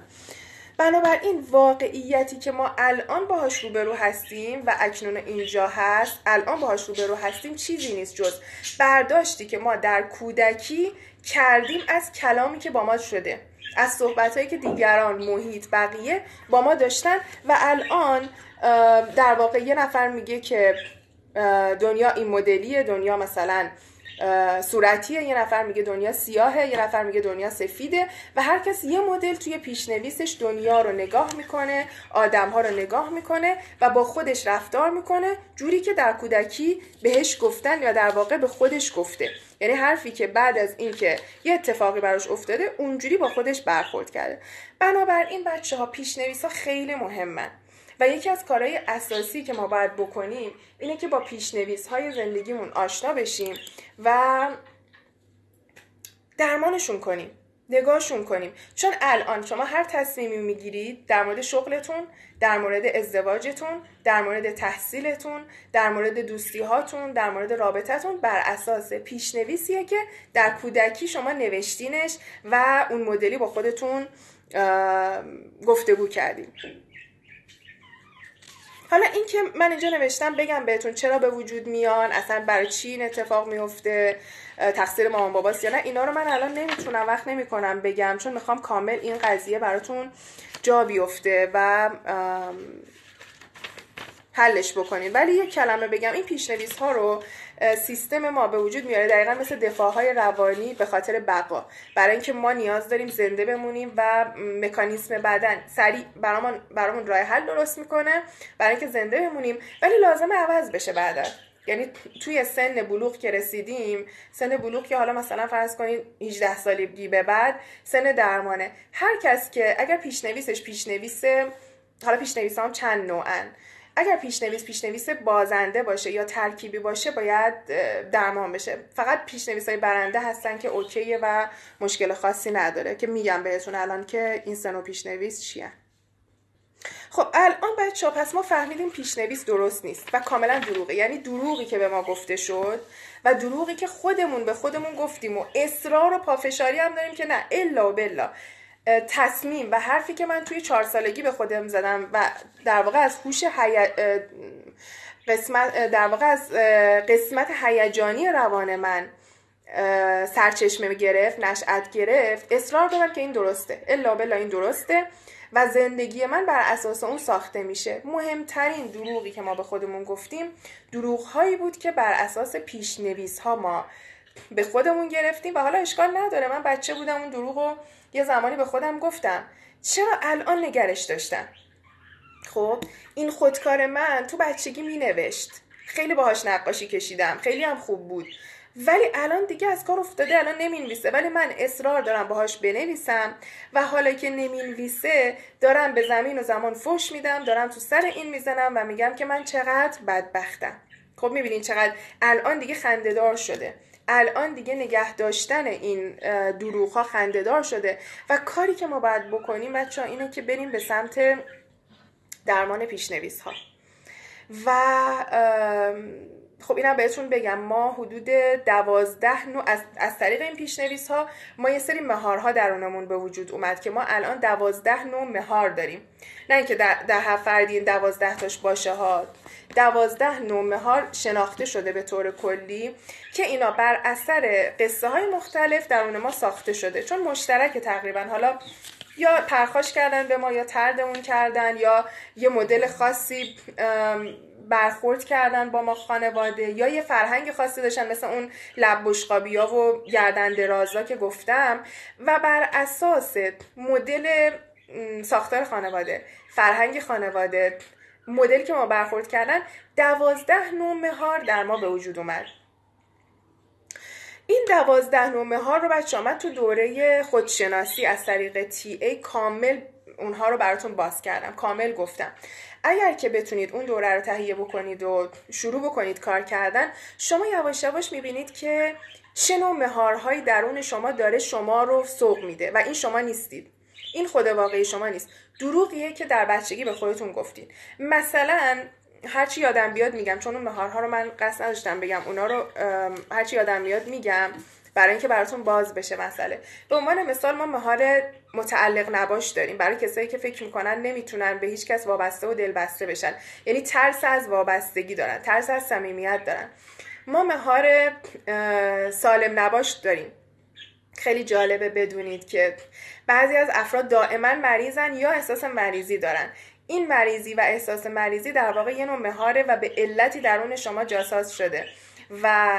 بنابراین واقعیتی که ما الان باهاش روبرو هستیم و اکنون اینجا هست الان باهاش روبرو هستیم چیزی نیست جز برداشتی که ما در کودکی کردیم از کلامی که با ما شده از صحبت که دیگران محیط بقیه با ما داشتن و الان در واقع یه نفر میگه که دنیا این مدلیه دنیا مثلا صورتیه. یه نفر میگه دنیا سیاهه یه نفر میگه دنیا سفیده و هر کس یه مدل توی پیشنویسش دنیا رو نگاه می‌کنه آدمها رو نگاه می‌کنه و با خودش رفتار می‌کنه جوری که در کودکی بهش گفتن یا در واقع به خودش گفته. یعنی حرفی که بعد از اینکه یه اتفاقی براش افتاده اونجوری با خودش برخورد کرده. بنابراین بچه ها پیشنویس ها خیلی مهمن. و یکی از کارهای اساسی که ما باید بکنیم اینه که با پیشنویس های زندگیمون آشنا بشیم و درمانشون کنیم نگاهشون کنیم. چون الان شما هر تصمیمی می‌گیرید در مورد شغلتون در مورد ازدواجتون در مورد تحصیلتون در مورد دوستی هاتون در مورد رابطتون بر اساس پیشنویسیه که در کودکی شما نوشتینش و اون مدلی با خودتون گفتگو کردیم حالا این که من اینجا نوشتم بگم بهتون چرا به وجود میان اصلا برای چی این اتفاق میفته تقصیر مامان باباست یا نه اینا رو من الان نمی‌تونم وقت نمی‌کنم بگم چون می‌خوام کامل این قضیه براتون جا بیفته و حلش بکنید ولی یک کلمه بگم این پیشنویس ها رو سیستم ما به وجود میاره. دقیقا مثل دفاع های روانی به خاطر بقا. برای اینکه ما نیاز داریم زنده بمونیم و مکانیسم بدن سریع برامون برامون راه حل درست می‌کنه. برای اینکه زنده بمونیم ولی لازم عوض بشه بعدا. یعنی توی سن بلوغ که رسیدیم سن بلوغ که حالا مثلا فرض کنید 18 سالگی به بعد سن درمانه. هر کس که اگر پیشنویسش پیشنویس حالا پیشنویس هم چند نوعن. اگر پیشنویس پیشنویس بازنده باشه یا ترکیبی باشه باید درمان بشه. فقط پیشنویس های برنده هستن که OK ئه و مشکل خاصی نداره که میگم بهتون الان که این سن و پیشنویس چیه خب الان بچه پس ما فهمیدیم پیشنویس درست نیست و کاملا دروغه. یعنی دروغی که به ما گفته شد و دروغی که خودمون به خودمون گفتیم و اصرار و پافشاری هم داریم که نه. الا و بلا تصمیم و حرفی که من توی چهار سالگی به خودم زدم و در واقع از هوش قسمت در واقع از قسمت هیجانی روان من سرچشمه گرفت نشأت گرفت اصرار دارم که این درسته. الا بلا این درسته و زندگی من بر اساس اون ساخته میشه. مهمترین دروغی که ما به خودمون گفتیم دروغ هایی بود که بر اساس پیشنویس ها ما به خودمون گرفتیم و حالا اشکال نداره. من بچه بودم اون دروغ رو یه زمانی به خودم گفتم چرا الان نگرش داشتم؟ خب این خودکار من تو بچگی می نوشت خیلی باهاش نقاشی کشیدم خیلی هم خوب بود. ولی الان دیگه از کار افتاده الان نمی‌نویسه. ولی من اصرار دارم باهاش بنویسم و حالا که نمی‌نویسه دارم به زمین و زمان فش میدم دارم تو سر این می‌زنم و میگم که من چقدر بدبختم. خب می‌بینین چقدر الان دیگه خندهدار شده. الان دیگه نگه داشتن این دروغ ها خندهدار شده و کاری که ما باید بکنیم بچه اینه که بریم به سمت درمان پیشنویس ها و خب اینم بهتون بگم ما حدود دوازده نوع از, از طریق این پیشنویس ها ما یه سری مهارها درونمون به وجود اومد که ما الان دوازده نوع مهار داریم. نه اینکه در, هر فردی دوازده تاش باشه ها. دوازده نوع مهار شناخته شده به طور کلی که اینا بر اثر قصه های مختلف درون ما ساخته شده. چون مشترک تقریبا. حالا یا پرخاش کردن به ما یا تردمون کردن یا یه مدل خاصی برخورد کردن با ما خانواده یا یه فرهنگ خاصی داشتن مثل اون لب ها و گردن درازا که گفتم و بر اساس مدل ساختار خانواده فرهنگ خانواده مدلی که ما برخورد کردن دوازده نوع مهار در ما به وجود اومد. این دوازده نوع ها رو بچه من تو دوره خودشناسی از طریق تی ای کامل اونها رو براتون باز کردم. کامل گفتم. اگر که بتونید اون دوره رو تهیه بکنید و شروع بکنید کار کردن شما یواش یواش می‌بینید که چه نوع مهارهایی درون شما داره شما رو سوق میده و این شما نیستید. این خود واقعی شما نیست. دروغیه که در بچگی به خودتون گفتید مثلا هرچی یادم بیاد میگم چون اون مهارها رو من قصد نداشتم بگم اونا رو هرچی یادم بیاد میگم. برای اینکه براتون باز بشه مسئله. به عنوان مثال ما مهار متعلق نباش داریم. برای کسایی که فکر می‌کنن نمی‌تونن به هیچ کس وابسته و دلبسته بشن. یعنی ترس از وابستگی دارن ترس از صمیمیت دارن. ما مهار سالم نباش داریم. خیلی جالبه بدونید که بعضی از افراد دائما مریضن یا احساس مریضی دارن. این مریضی و احساس مریضی در واقع یه نوع مهاره و به علتی درون شما جاساز شده و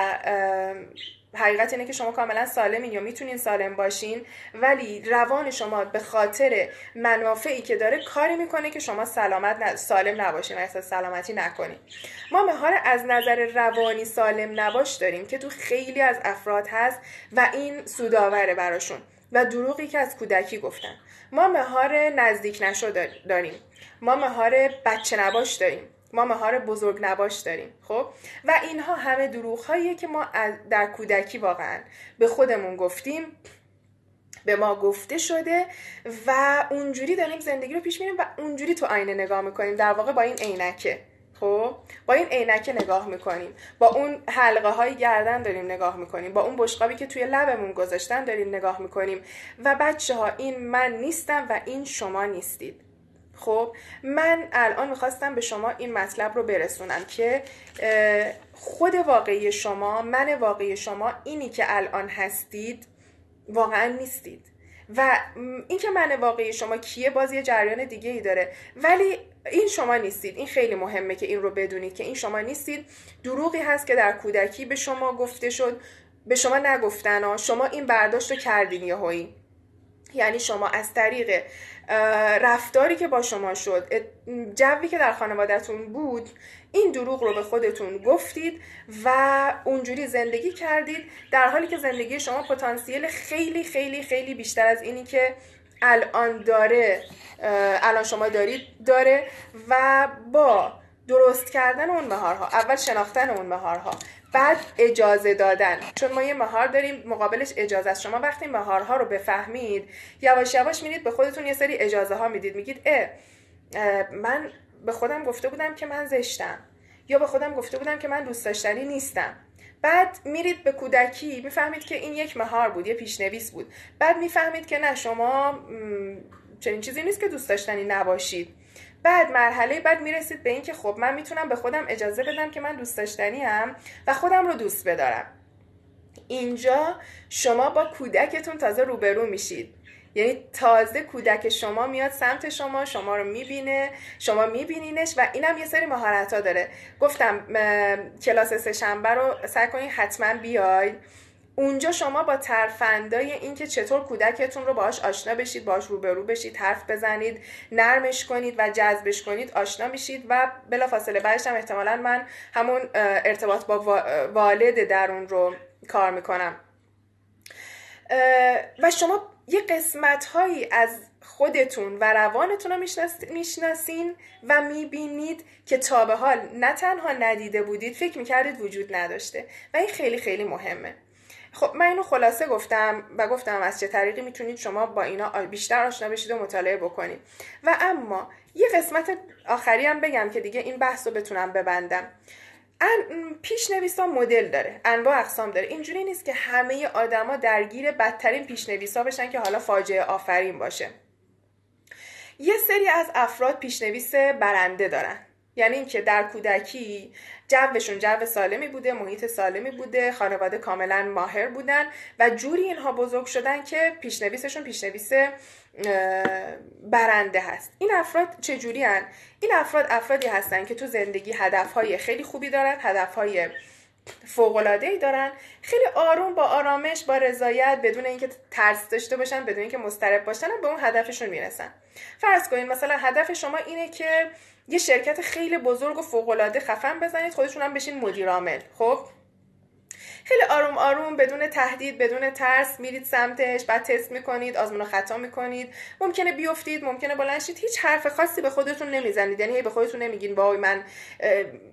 حقیقت اینه که شما کاملا سالمین یا می‌تونین سالم باشین ولی روان شما به خاطر منافعی که داره کاری می‌کنه که شما سلامت سالم نباشین و احساس سلامتی نکنین. ما مهار از نظر روانی سالم نباش داریم که تو خیلی از افراد هست و این سوداوره براشون و دروغی که از کودکی گفتن. ما مهار نزدیک نشو داریم. ما مهار بچه نباش داریم. ما مهار بزرگ نباش داریم خب؟ و اینها همه دروغ هاییه که ما در کودکی واقعا به خودمون گفتیم به ما گفته شده و اونجوری داریم زندگی رو پیش میریم و اونجوری تو آینه نگاه می‌کنیم. در واقع با این عینکه خب؟ با این عینکه نگاه می‌کنیم. با اون حلقه های گردن داریم نگاه می‌کنیم. با اون بشقابی که توی لبمون گذاشتن داریم نگاه می‌کنیم. و بچه ها این من نیستم و این شما نیستید. خب من الان می‌خواستم به شما این مطلب رو برسونم که خود واقعی شما من واقعی شما اینی که الان هستید واقعا نیستید. و اینکه من واقعی شما کیه باز یه جریان دیگه ای داره. ولی این شما نیستید. این خیلی مهمه که این رو بدونید که این شما نیستید. دروغی هست که در کودکی به شما گفته شد. به شما نگفتن شما این برداشت رو کردین یهویی یعنی شما از طریق رفتاری که با شما شد جوی که در خانوادهتون بود این دروغ رو به خودتون گفتید و اونجوری زندگی کردید در حالی که زندگی شما پتانسیل خیلی خیلی خیلی بیشتر از اینی که الان داره الان شما دارید داره و با درست کردن اون مهارها اول شناختن اون مهارها. بعد اجازه دادن. چون ما یه مهار داریم مقابلش اجازه است. شما وقتی مهارها رو بفهمید یواش یواش میرید به خودتون یه سری اجازه ها می‌دید. میگید اه من به خودم گفته بودم که من زشتم. یا به خودم گفته بودم که من دوست داشتنی نیستم. بعد میرید به کودکی می‌فهمید که این یک مهار بود یه پیشنویس بود. بعد می‌فهمید که نه شما چنین چیزی نیست که دوست داشتنی نباشید. بعد مرحله بعد می‌رسید به اینکه خب من می‌تونم به خودم اجازه بدم که من دوست داشتنی هم و خودم رو دوست بدارم. اینجا شما با کودکتون تازه روبرو میشید. یعنی تازه کودک شما میاد سمت شما شما رو می‌بینه شما میبینینش و اینم یه سری مهارت ها داره. گفتم کلاس سهشنبه رو سعی کنید حتما بیاید اونجا شما با ترفندای اینکه چطور کودکتون رو باهاش آشنا بشید باهاش روبرو بشید حرف بزنید نرمش کنید و جذبش کنید آشنا میشید و بلافاصله بعدش هم احتمالا من همون ارتباط با والد درون رو کار می‌کنم. و شما یه قسمت هایی از خودتون و روانتون رو می‌شناسین و می‌بینید که تا به حال نه تنها ندیده بودید فکر می‌کردید وجود نداشته. و این خیلی خیلی مهمه. خب من اینو خلاصه گفتم و گفتم از چه طریقی می‌تونید شما با اینا بیشتر آشنا بشید و مطالعه بکنید. و اما یه قسمت آخری هم بگم که دیگه این بحث رو بتونم ببندم. پیشنویس ها مدل داره انواع اقسام داره. اینجوری نیست که همه آدما درگیر بدترین پیشنویس ها بشن که حالا فاجعه آفرین باشه. یه سری از افراد پیشنویس برنده دارن. یعنی اینکه در کودکی جوشون جو سالمی بوده محیط سالمی بوده خانواده کاملا ماهر بودن و جوری اینها بزرگ شدن که پیشنویسشون پیشنویس برنده هست. این افراد چجوری هن؟ این افراد افرادی هستن که تو زندگی هدفهای خیلی خوبی دارن هدفهای فوقلاده ای دارن. خیلی آروم با آرامش با رضایت بدون اینکه ترس داشته باشن بدون اینکه مضطرب باشن به اون هدفشون می‌رسن. فرض کنید مثلا هدف شما اینه که یه شرکت خیلی بزرگ و فوقالعاده خفن بزنید خودشون هم بشین مدیر عامل. خب؟ خیلی آروم آروم بدون تهدید بدون ترس میرید سمتش بعد تست می‌کنید آزمون خطا می‌کنید. ممکنه بیفتید ممکنه بلند شید. هیچ حرف خاصی به خودتون نمی‌زنید. یعنی به خودتون نمیگین وای من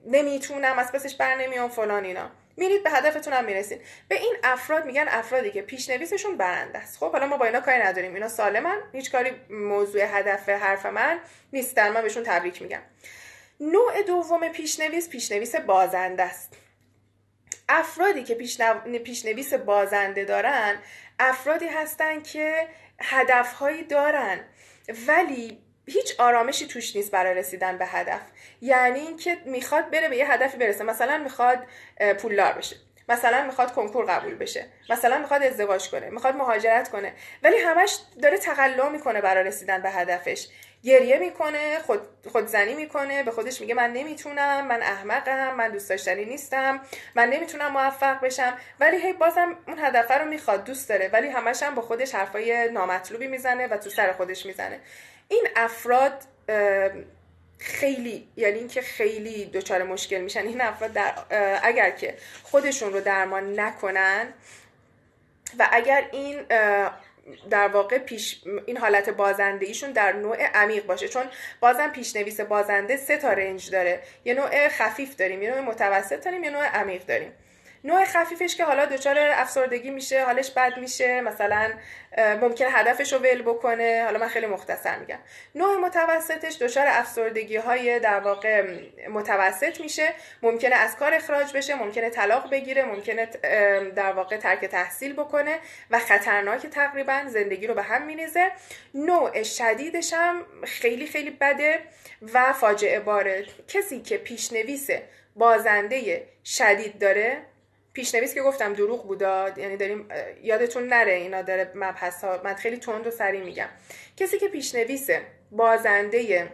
نمی‌تونم از پسش بر نمیام فلان اینا. میرید به هدفتون هم می‌رسید. به این افراد میگن افرادی که پیشنویسشون برنده است. خب حالا ما با اینا کاری نداریم. اینا سالمن هیچ کاری موضوع هدف حرف من نیستن. من بهشون تبریک میگم. نوع دوم پیشنویس پیشنویس بازنده است. افرادی که پیشنویس بازنده دارن افرادی هستن که هدفهایی دارن. ولی هیچ آرامشی توش نیست برای رسیدن به هدف. یعنی اینکه می‌خواد بره به یه هدفی برسه. مثلا می‌خواد پولدار بشه. مثلا می‌خواد کنکور قبول بشه. مثلا می‌خواد ازدواج کنه. می‌خواد مهاجرت کنه. ولی همش داره تقلا می‌کنه برای رسیدن به هدفش. گریه می‌کنه خود خودزنی می‌کنه. به خودش میگه من نمی‌تونم من احمقم من دوست داشتنی نیستم من نمی‌تونم موفق بشم. ولی هی بازم اون هدفه رو می‌خواد دوست داره. ولی همش هم با خودش حرفای نامطلوبی می‌زنه و تو سر خودش می‌زنه. این افراد خیلی یعنی اینکه خیلی دچار مشکل میشن. این افراد در اگر که خودشون رو درمان نکنن و اگر این در واقع پیش این حالت بازنده ایشون در نوع عمیق باشه. چون بازم پیشنویس بازنده سه تا رنج داره. یه نوع خفیف داریم یه نوع متوسط داریم یه نوع عمیق داریم. نوع خفیفش که حالا دچار افسردگی میشه حالش بد میشه مثلا ممکن هدفش رو ول بکنه. حالا من خیلی مختصر میگم. نوع متوسطش دچار افسردگی های در واقع متوسط میشه. ممکنه از کار اخراج بشه ممکنه طلاق بگیره ممکنه در واقع ترک تحصیل بکنه و خطرناک تقریبا زندگی رو به هم میریزه. نوع شدیدش هم خیلی خیلی بده و فاجعه باره. کسی که پیشنویس بازنده شدید داره پیشنویس که گفتم دروغ بودا یعنی داریم یادتون نره اینا داره مبحث ها من خیلی تند و سریع میگم. کسی که پیشنویس بازنده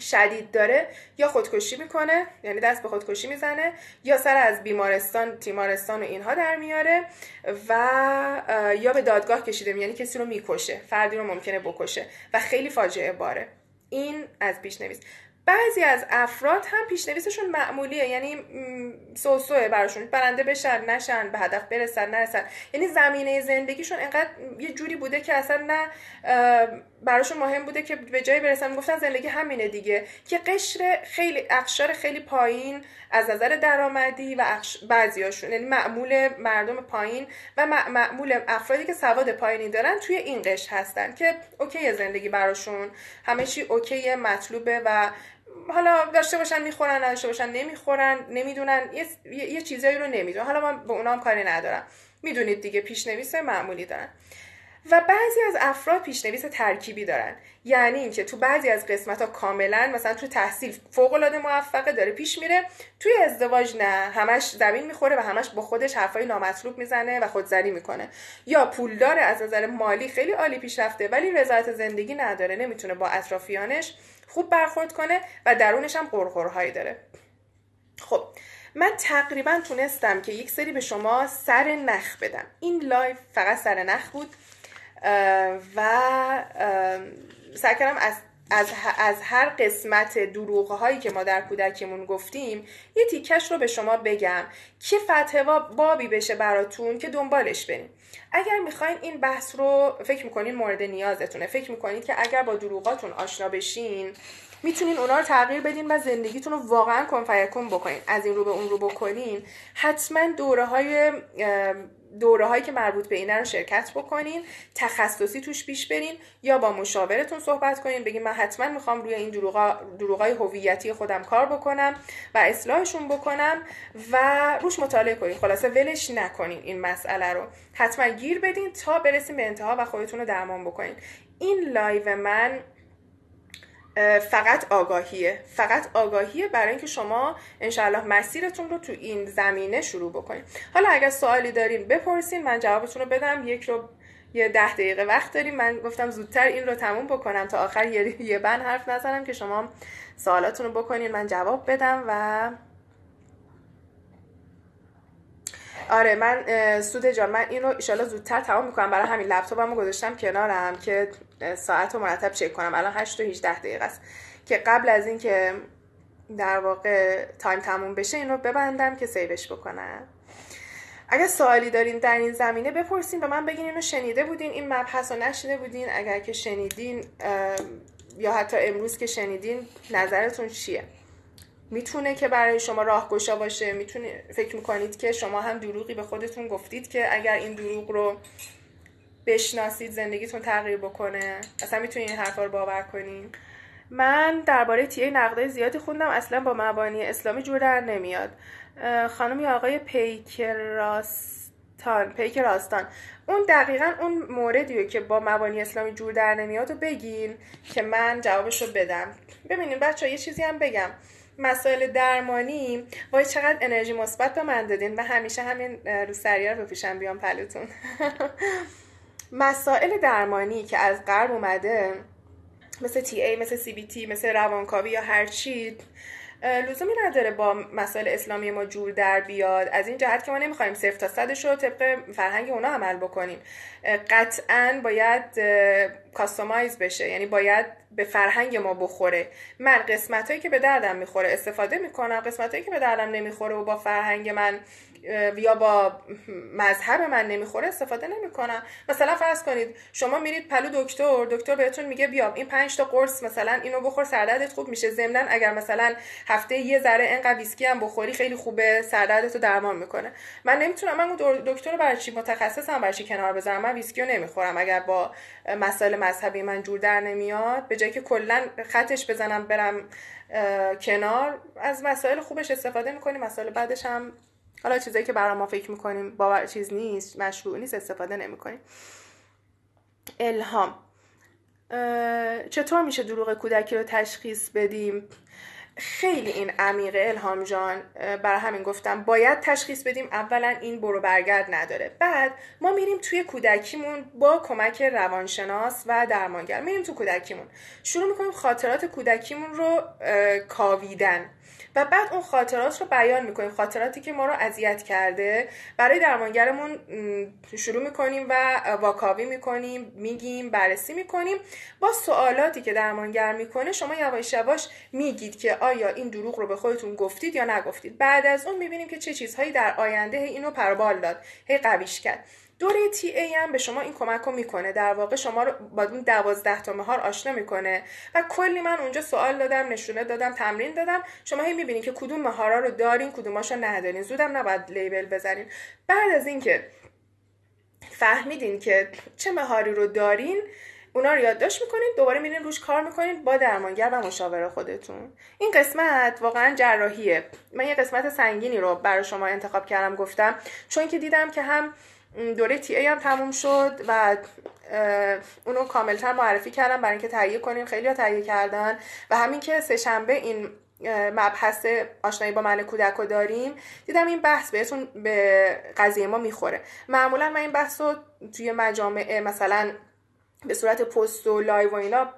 شدید داره یا خودکشی می‌کنه یعنی دست به خودکشی می‌زنه یا سر از بیمارستان تیمارستان و اینها در میاره و یا به دادگاه کشیده یعنی کسی رو می‌کشه فردی رو ممکنه بکشه و خیلی فاجعه باره. این از پیشنویس. بعضی از افراد هم پیشنویسشون معمولیه یعنی سوسوه براشون. برنده بشن نشن به هدف برسن نرسن. یعنی زمینه زندگیشون انقدر یه جوری بوده که اصلا نه براشون مهم بوده که به جایی برسن. گفتن زندگی همینه دیگه. که قشر خیلی اقشار خیلی پایین از نظر درآمدی و. بعضیاشون. یعنی معمول مردم پایین و معمول افرادی که سواد پایینی دارن توی این قشر هستن که OK زندگی براشون. همه چی OK مطلوبه و حالا داشته باشن می‌خورن نداشته باشن نمی‌خورن نمی‌دونن یه, یه چیزایی رو نمی‌دونن. حالا من به اونام کاری ندارم. می‌دونید دیگه پیشنویس معمولی دارن. و بعضی از افراد پیشنویس ترکیبی دارن. یعنی اینکه تو بعضی از قسمت ها کاملا مثلا تو تحصیل فوق العاده موفقه داره پیش میره. توی ازدواج نه همش زمین می‌خوره و همش با خودش حرفای نامطلوب می‌زنه و خودزنی می‌کنه. یا پولدار از نظر مالی خیلی عالی پیش رفته ولی رضایت زندگی نداره نمی‌تونه با اطرافیانش خوب برخورد کنه و درونش هم قرقرهایی داره. خب من تقریبا تونستم که یک سری به شما سر نخ بدم. این لایف فقط سر نخ بود. و سعی کردم از از, از هر قسمت دروغ هایی که ما در کودکیمون گفتیم یه تیکش رو به شما بگم که فتوا بابی بشه براتون که دنبالش بریم. اگر می‌خواین این بحث رو فکر می‌کنین مورد نیازتونه. فکر می‌کنید که اگر با دروغاتون آشنا بشین می‌تونین اونا رو تغییر بدین و زندگیتون رو واقعا کنفیکون بکنین. از این رو به اون رو بکنین حتما دوره های دوره هایی که مربوط به اینه رو شرکت بکنین تخصصی توش پیش برین یا با مشاورتون صحبت کنین بگین من حتما می‌خوام روی این دروغای هویتی خودم کار بکنم و اصلاحشون بکنم و روش مطالعه کنین. خلاصه ولش نکنین این مسئله رو. حتما گیر بدین تا برسیم به انتها و خودتون رو درمان بکنین. این live من فقط آگاهیه. فقط آگاهیه برای اینکه شما انشاءالله مسیرتون رو تو این زمینه شروع بکنید حالا اگر سوالی دارین بپرسین من جوابتون رو بدم. یک رو یه ده دقیقه وقت داریم. من گفتم زودتر این رو تموم بکنم. تا آخر یه, یه بند حرف نزنم که شما سوالاتون رو بکنین. من جواب بدم و آره من سود جان من اینو ایشالا زودتر تمام می‌کنم. برای همین لپتاپمو گذاشتم کنارم که ساعت رو مرتب چک کنم. الان 8 تا 18 دقیقه است که قبل از اینکه در واقع تایم تموم بشه این رو ببندم که سیوش بکنم. اگر سوالی دارین در این زمینه بپرسین به من بگین اینو شنیده بودین این مبحث رو نشنیده بودین. اگر که شنیدین یا حتی امروز که شنیدین نظرتون چیه؟ می‌تونه که برای شما راهگشا باشه. می‌تونه فکر می‌کنید که شما هم دروغی به خودتون گفتید که اگر این دروغ رو بشناسید زندگیتون تغییر بکنه. اصلا می‌تونید این حرفا رو باور کنین. من درباره تیه نقده زیادی خوندم. اصلا با مبانی اسلامی جور در نمیاد. خانم یا آقای پیکراستان پیک راستان اون دقیقا اون موردیه که با مبانی اسلامی جور در نمیاد و بگین که من جوابش رو بدم. ببینین بچه یه چیزی هم بگم. مسائل درمانی وای چقدر انرژی مثبت به من دادین و همیشه همین رو سریار بپیشم بیام پلوتون مسائل درمانی که از غرب اومده مثل تی ای مثل سی بی تی مثل روانکاوی یا هر چی لزومی نداره با مسائل اسلامی ما جور در بیاد. از این جهت که ما نمی‌خوایم صفر تا صدش رو طبق فرهنگ اونا عمل بکنیم. قطعا باید کاستومایز بشه یعنی باید به فرهنگ ما بخوره. من قسمت هایی که به دردم می‌خوره استفاده می‌کنم قسمت هایی که به دردم نمی‌خوره و با فرهنگ من یا با مذهب من نمی‌خوره استفاده نمی‌کنم. مثلا فرض کنید شما میرید پلو دکتر دکتر بهتون میگه بیا این پنج تا قرص مثلا اینو بخور سردردت خوب میشه. ضمن اگر مثلا هفته یه ذره اینقدر ویسکی هم بخوری خیلی خوبه سردردت رو درمان می‌کنه. من نمی‌تونم من دکتر رو برای چی متخصصم برای چی کنار بذارم. من ویسکی رو نمی‌خورم. اگر با مسائل مذهبی من جور در نمیاد به جایی که کلا خطش بزنم برم کنار از مسائل خوبش استفاده می‌کنیم مسائل بعدش هم حالا چیزایی که برای ما فکر می‌کنیم باور چیز نیست مشروع نیست استفاده نمی‌کنیم. الهام. چطور میشه دروغ کودکی رو تشخیص بدیم؟ خیلی این عمیقه الهام جان. برای همین گفتم باید تشخیص بدیم. اولا این برو برگرد نداره. بعد ما میریم توی کودکیمون با کمک روانشناس و درمانگر. میریم تو کودکیمون. شروع می‌کنیم خاطرات کودکیمون رو کاویدن. و بعد اون خاطرات رو بیان می‌کنیم خاطراتی که ما رو اذیت کرده. برای درمانگرمون شروع می‌کنیم و واکاوی می‌کنیم میگیم بررسی می‌کنیم. با سوالاتی که درمانگر می‌کنه شما یواش یواش میگید که آیا این دروغ رو به خودتون گفتید یا نگفتید. بعد از اون می‌بینیم که چه چیزهایی در آینده اینو پربال داد هی قویش کرد. دوره تی ای هم به شما این کمک رو می‌کنه. در واقع شما رو با اون دوازده تا مهار آشنا می‌کنه. و کلی من اونجا سوال دادم نشونه دادم تمرین دادم. شما هی می‌بینید که کدوم مهارا رو دارین کدوماشو ندارین. زودم نباید لیبل بزنین. بعد از اینکه فهمیدین که چه مهاری رو دارین اونا رو یادداشت می‌کنید دوباره میرین روش کار می‌کنید با درمانگر و مشاور خودتون. این قسمت واقعا جراحیه. من یه قسمت سنگینی رو برای شما انتخاب کردم گفتم. چون که دیدم که هم دوره تی ای هم تموم شد و اونو کاملتر معرفی کردم برای اینکه تهیه کنین خیلی تهیه کردن. و همین که سهشنبه این مبحث آشنایی با من کودک رو داریم دیدم این بحث بهتون به قضیه ما می‌خوره. معمولا من این بحث رو توی مجامع مثلا به صورت پست و live و اینا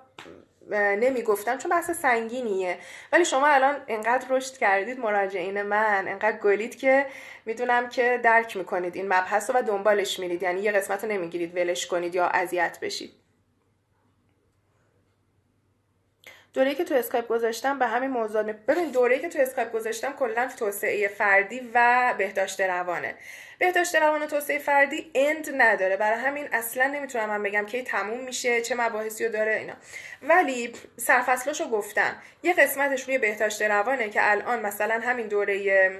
نمی‌گفتم چون بحث سنگینیه. ولی شما الان انقدر رشد کردید مراجعین من انقدر گلید که می‌دونم که درک می‌کنید این مبحث رو و دنبالش میرید. یعنی یه قسمت رو نمی‌گیرید ولش کنید یا اذیت بشید. دوره‌ای که تو اسکایپ گذاشتم به همین موضوع ببین دوره‌ای که تو اسکایپ گذاشتم کلا توسعه فردی و بهداشت روانه. بهداشت روان توسعه فردی end نداره. برای همین اصلا نمی‌تونم من بگم کی تموم میشه چه مباحثی رو داره اینا. ولی سرفصلاشو گفتم. یه قسمتش روی بهداشت روانه که الان مثلا همین دوره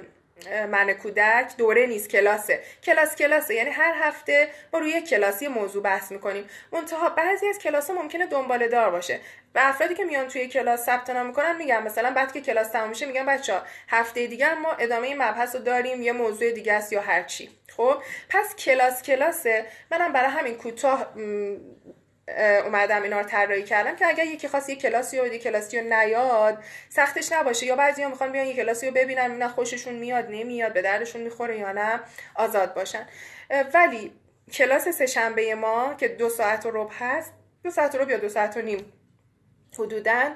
من کودک دوره نیست کلاسه. کلاس کلاسه. یعنی هر هفته ما روی کلاسی موضوع بحث می‌کنیم. منتها بعضی از کلاس ها ممکنه دنباله دار باشه. و افرادی که میان توی کلاس ثبت نام می‌کنن میگن مثلا بعد که کلاس تموم میشه میگن بچه ها هفته دیگر ما ادامه این مبحث رو داریم یه موضوع دیگه است یا هر چی. خب پس کلاس کلاسه. منم برای همین کوتاه اومدم اینا رو طراحی کردم که اگر یکی خواست یه کلاسی رو یه کلاسی رو نیاد سختش نباشه. یا بعضیا می‌خوان بیان یه کلاسی رو ببینن اینا خوششون میاد نمیاد به دردشون می‌خوره یا نه آزاد باشن. ولی کلاس سهشنبه ما که دو ساعت و ربع هست دو ساعت و ربع یا دو ساعت و نیم حدودا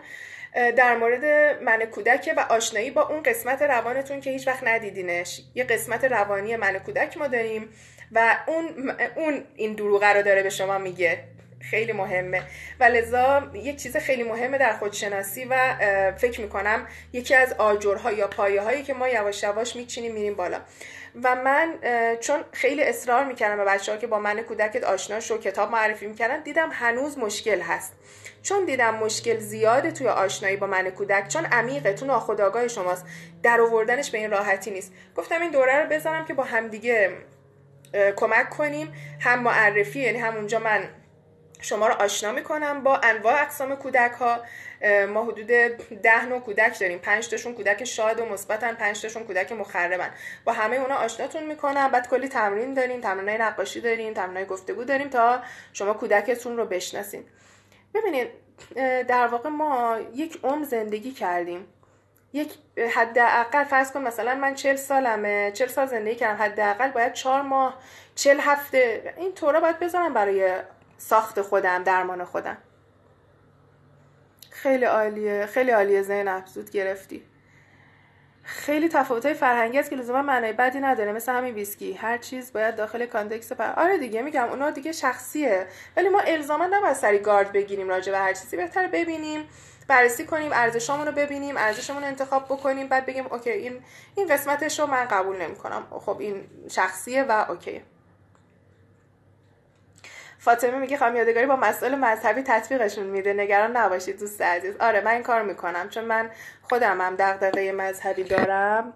در مورد من کودک و آشنایی با اون قسمت روانتون که هیچ وقت ندیدینش. یه قسمت روانی من کودک ما داریم و اون اون این دروغه رو داره به شما میگه. خیلی مهمه. و لذا یک چیز خیلی مهمه در خودشناسی و فکر می‌کنم یکی از آجرها یا پایه هایی که ما یواش یواش میچینیم میریم بالا. و من چون خیلی اصرار می‌کردم به بچه ها که با من کودکت آشنا شو کتاب معرفی می‌کردن دیدم هنوز مشکل هست. چون دیدم مشکل زیاده توی آشنایی با من کودک چون عمیقه تو ناخودآگاه شماست. در آوردنش به این راحتی نیست. گفتم این دوره رو بذارم که با همدیگه کمک کنیم هم معرفی یعنی همونجا من شما رو آشنا می‌کنم با انواع اقسام کودک ها ما حدود ده نوع کودک داریم. پنج تاشون کودک شاد و مثبتن پنج تاشون کودک مخربن. با همه اونا آشناتون می‌کنم. بعد کلی تمرین داریم. تمرینای نقاشی داریم تمرینای گفتگو داریم تا شما کودکتون رو بشناسین. ببینید در واقع ما یک عمر زندگی کردیم. یک حداقل فرض کن مثلا من چل سالمه. چل سال زندگی کردم. حداقل باید چهار ماه چل هفته. این طورا باید بذارم برای ساخت خودم درمان خودم. خیلی عالیه خیلی عالیه زین افزود گرفتی. خیلی تفاوت های فرهنگی است که لزوما معنی بدی نداره مثل همین ویسکی. هر چیز باید داخل context پر آره دیگه میگم اونا دیگه شخصیه. ولی ما الزاما نباید سری گارد بگیریم راجع به هر چیزی. بهتر ببینیم بررسی کنیم ارزشامون رو ببینیم ارزشمون رو انتخاب بکنیم بعد بگیم اوکی این این قسمتش رو من قبول نمی‌کنم. خب این شخصیه و اوکی. فاطمه میگه خواهم یادگاری با مسائل مذهبی تطبیقشون میده. نگران نباشید دوست عزیز. آره من این کار می‌کنم. چون من خودم هم دغدغه مذهبی دارم.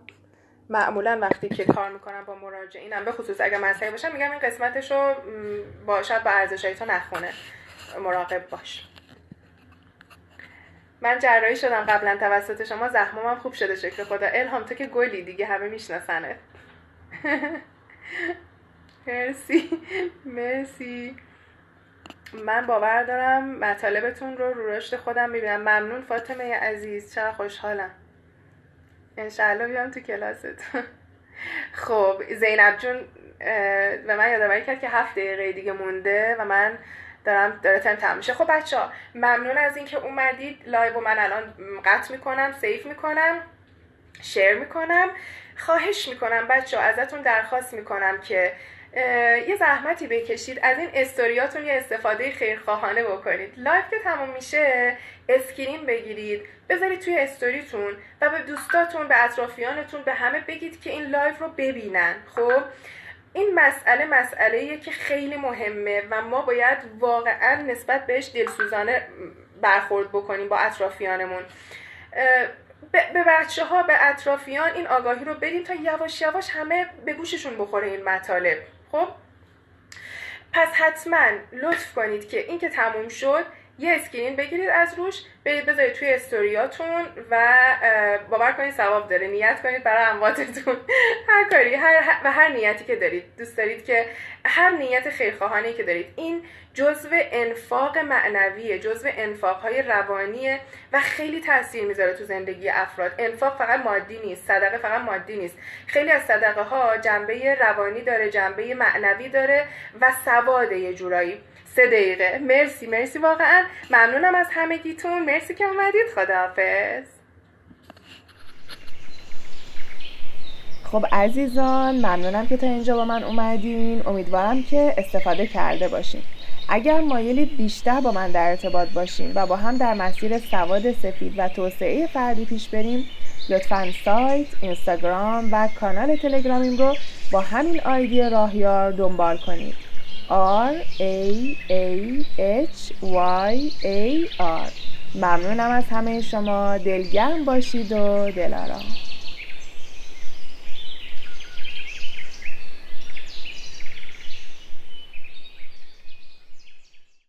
معمولا وقتی که کار می‌کنم با مراجعینم به خصوص اگر مذهبی باشم میگم این قسمتش رو با شاید با ارزشهای تو نخونه. مراقب باش. من جراحی شدم قبلا. توسط شما زخمم خوب شده شکل خدا. الهام تو که گلی دیگه همه میشناسنه مرسی. مرسی. من باور دارم مطالبتون رو رو رشد خودم می‌بینم. ممنون فاطمه عزیز چقدر خوشحالم. انشالله بیام تو کلاستون. خب زینب جون به من یادآوری کرد که هفت دقیقه دیگه مونده و من دارم داره تم تمام میشه. خب بچه ها ممنون از اینکه اومدید. live من الان قطع می‌کنم save می‌کنم share می‌کنم. خواهش می‌کنم بچه ها ازتون درخواست می‌کنم که یه زحمتی بکشید از این استوریاتون یه استفاده خیرخواهانه بکنید. live که تمام میشه screen بگیرید بذارید توی استوریتون و به دوستاتون به اطرافیانتون به همه بگید که این live رو ببینن. خب؟ این مسئله مسئله که خیلی مهمه و ما باید واقعا نسبت بهش دلسوزانه برخورد بکنیم با اطرافیانمون. به بچه ها به اطرافیان این آگاهی رو بدیم تا یواش یواش همه به گوششون بخوره این مطالب. خب؟ پس حتما لطف کنید که این که تموم شد یه اسکرین بگیرید از روش برید بذارید توی استوریاتون و باور کنید ثواب داره. نیت کنید برای امواتتون هر کاری هر و هر نیتی که دارید. دوست دارید که هر نیت خیرخواهانه که دارید. این جزو انفاق معنویه جزو انفاق های روانیه و خیلی تاثیر می‌ذاره تو زندگی افراد. انفاق فقط مادی نیست صدقه فقط مادی نیست. خیلی از صدقه ها جنبه روانی داره جنبه معنوی داره و سواده یه جورایی. سه دقیقه. مرسی مرسی. واقعا ممنونم از همگیتون. مرسی که اومدید. خداحافظ.
خب عزیزان ممنونم که تا اینجا با من اومدین. امیدوارم که استفاده کرده باشین. اگر مایلید بیشتر با من در ارتباط باشین و با هم در مسیر سواد سفید و توسعه فردی پیش بریم لطفا سایت، اینستاگرام و کانال تلگرامیم رو با همین آیدی راهیار دنبال کنید. R A A H Y A R. ممنونم از همه شما. دلگرم باشید و دلارام.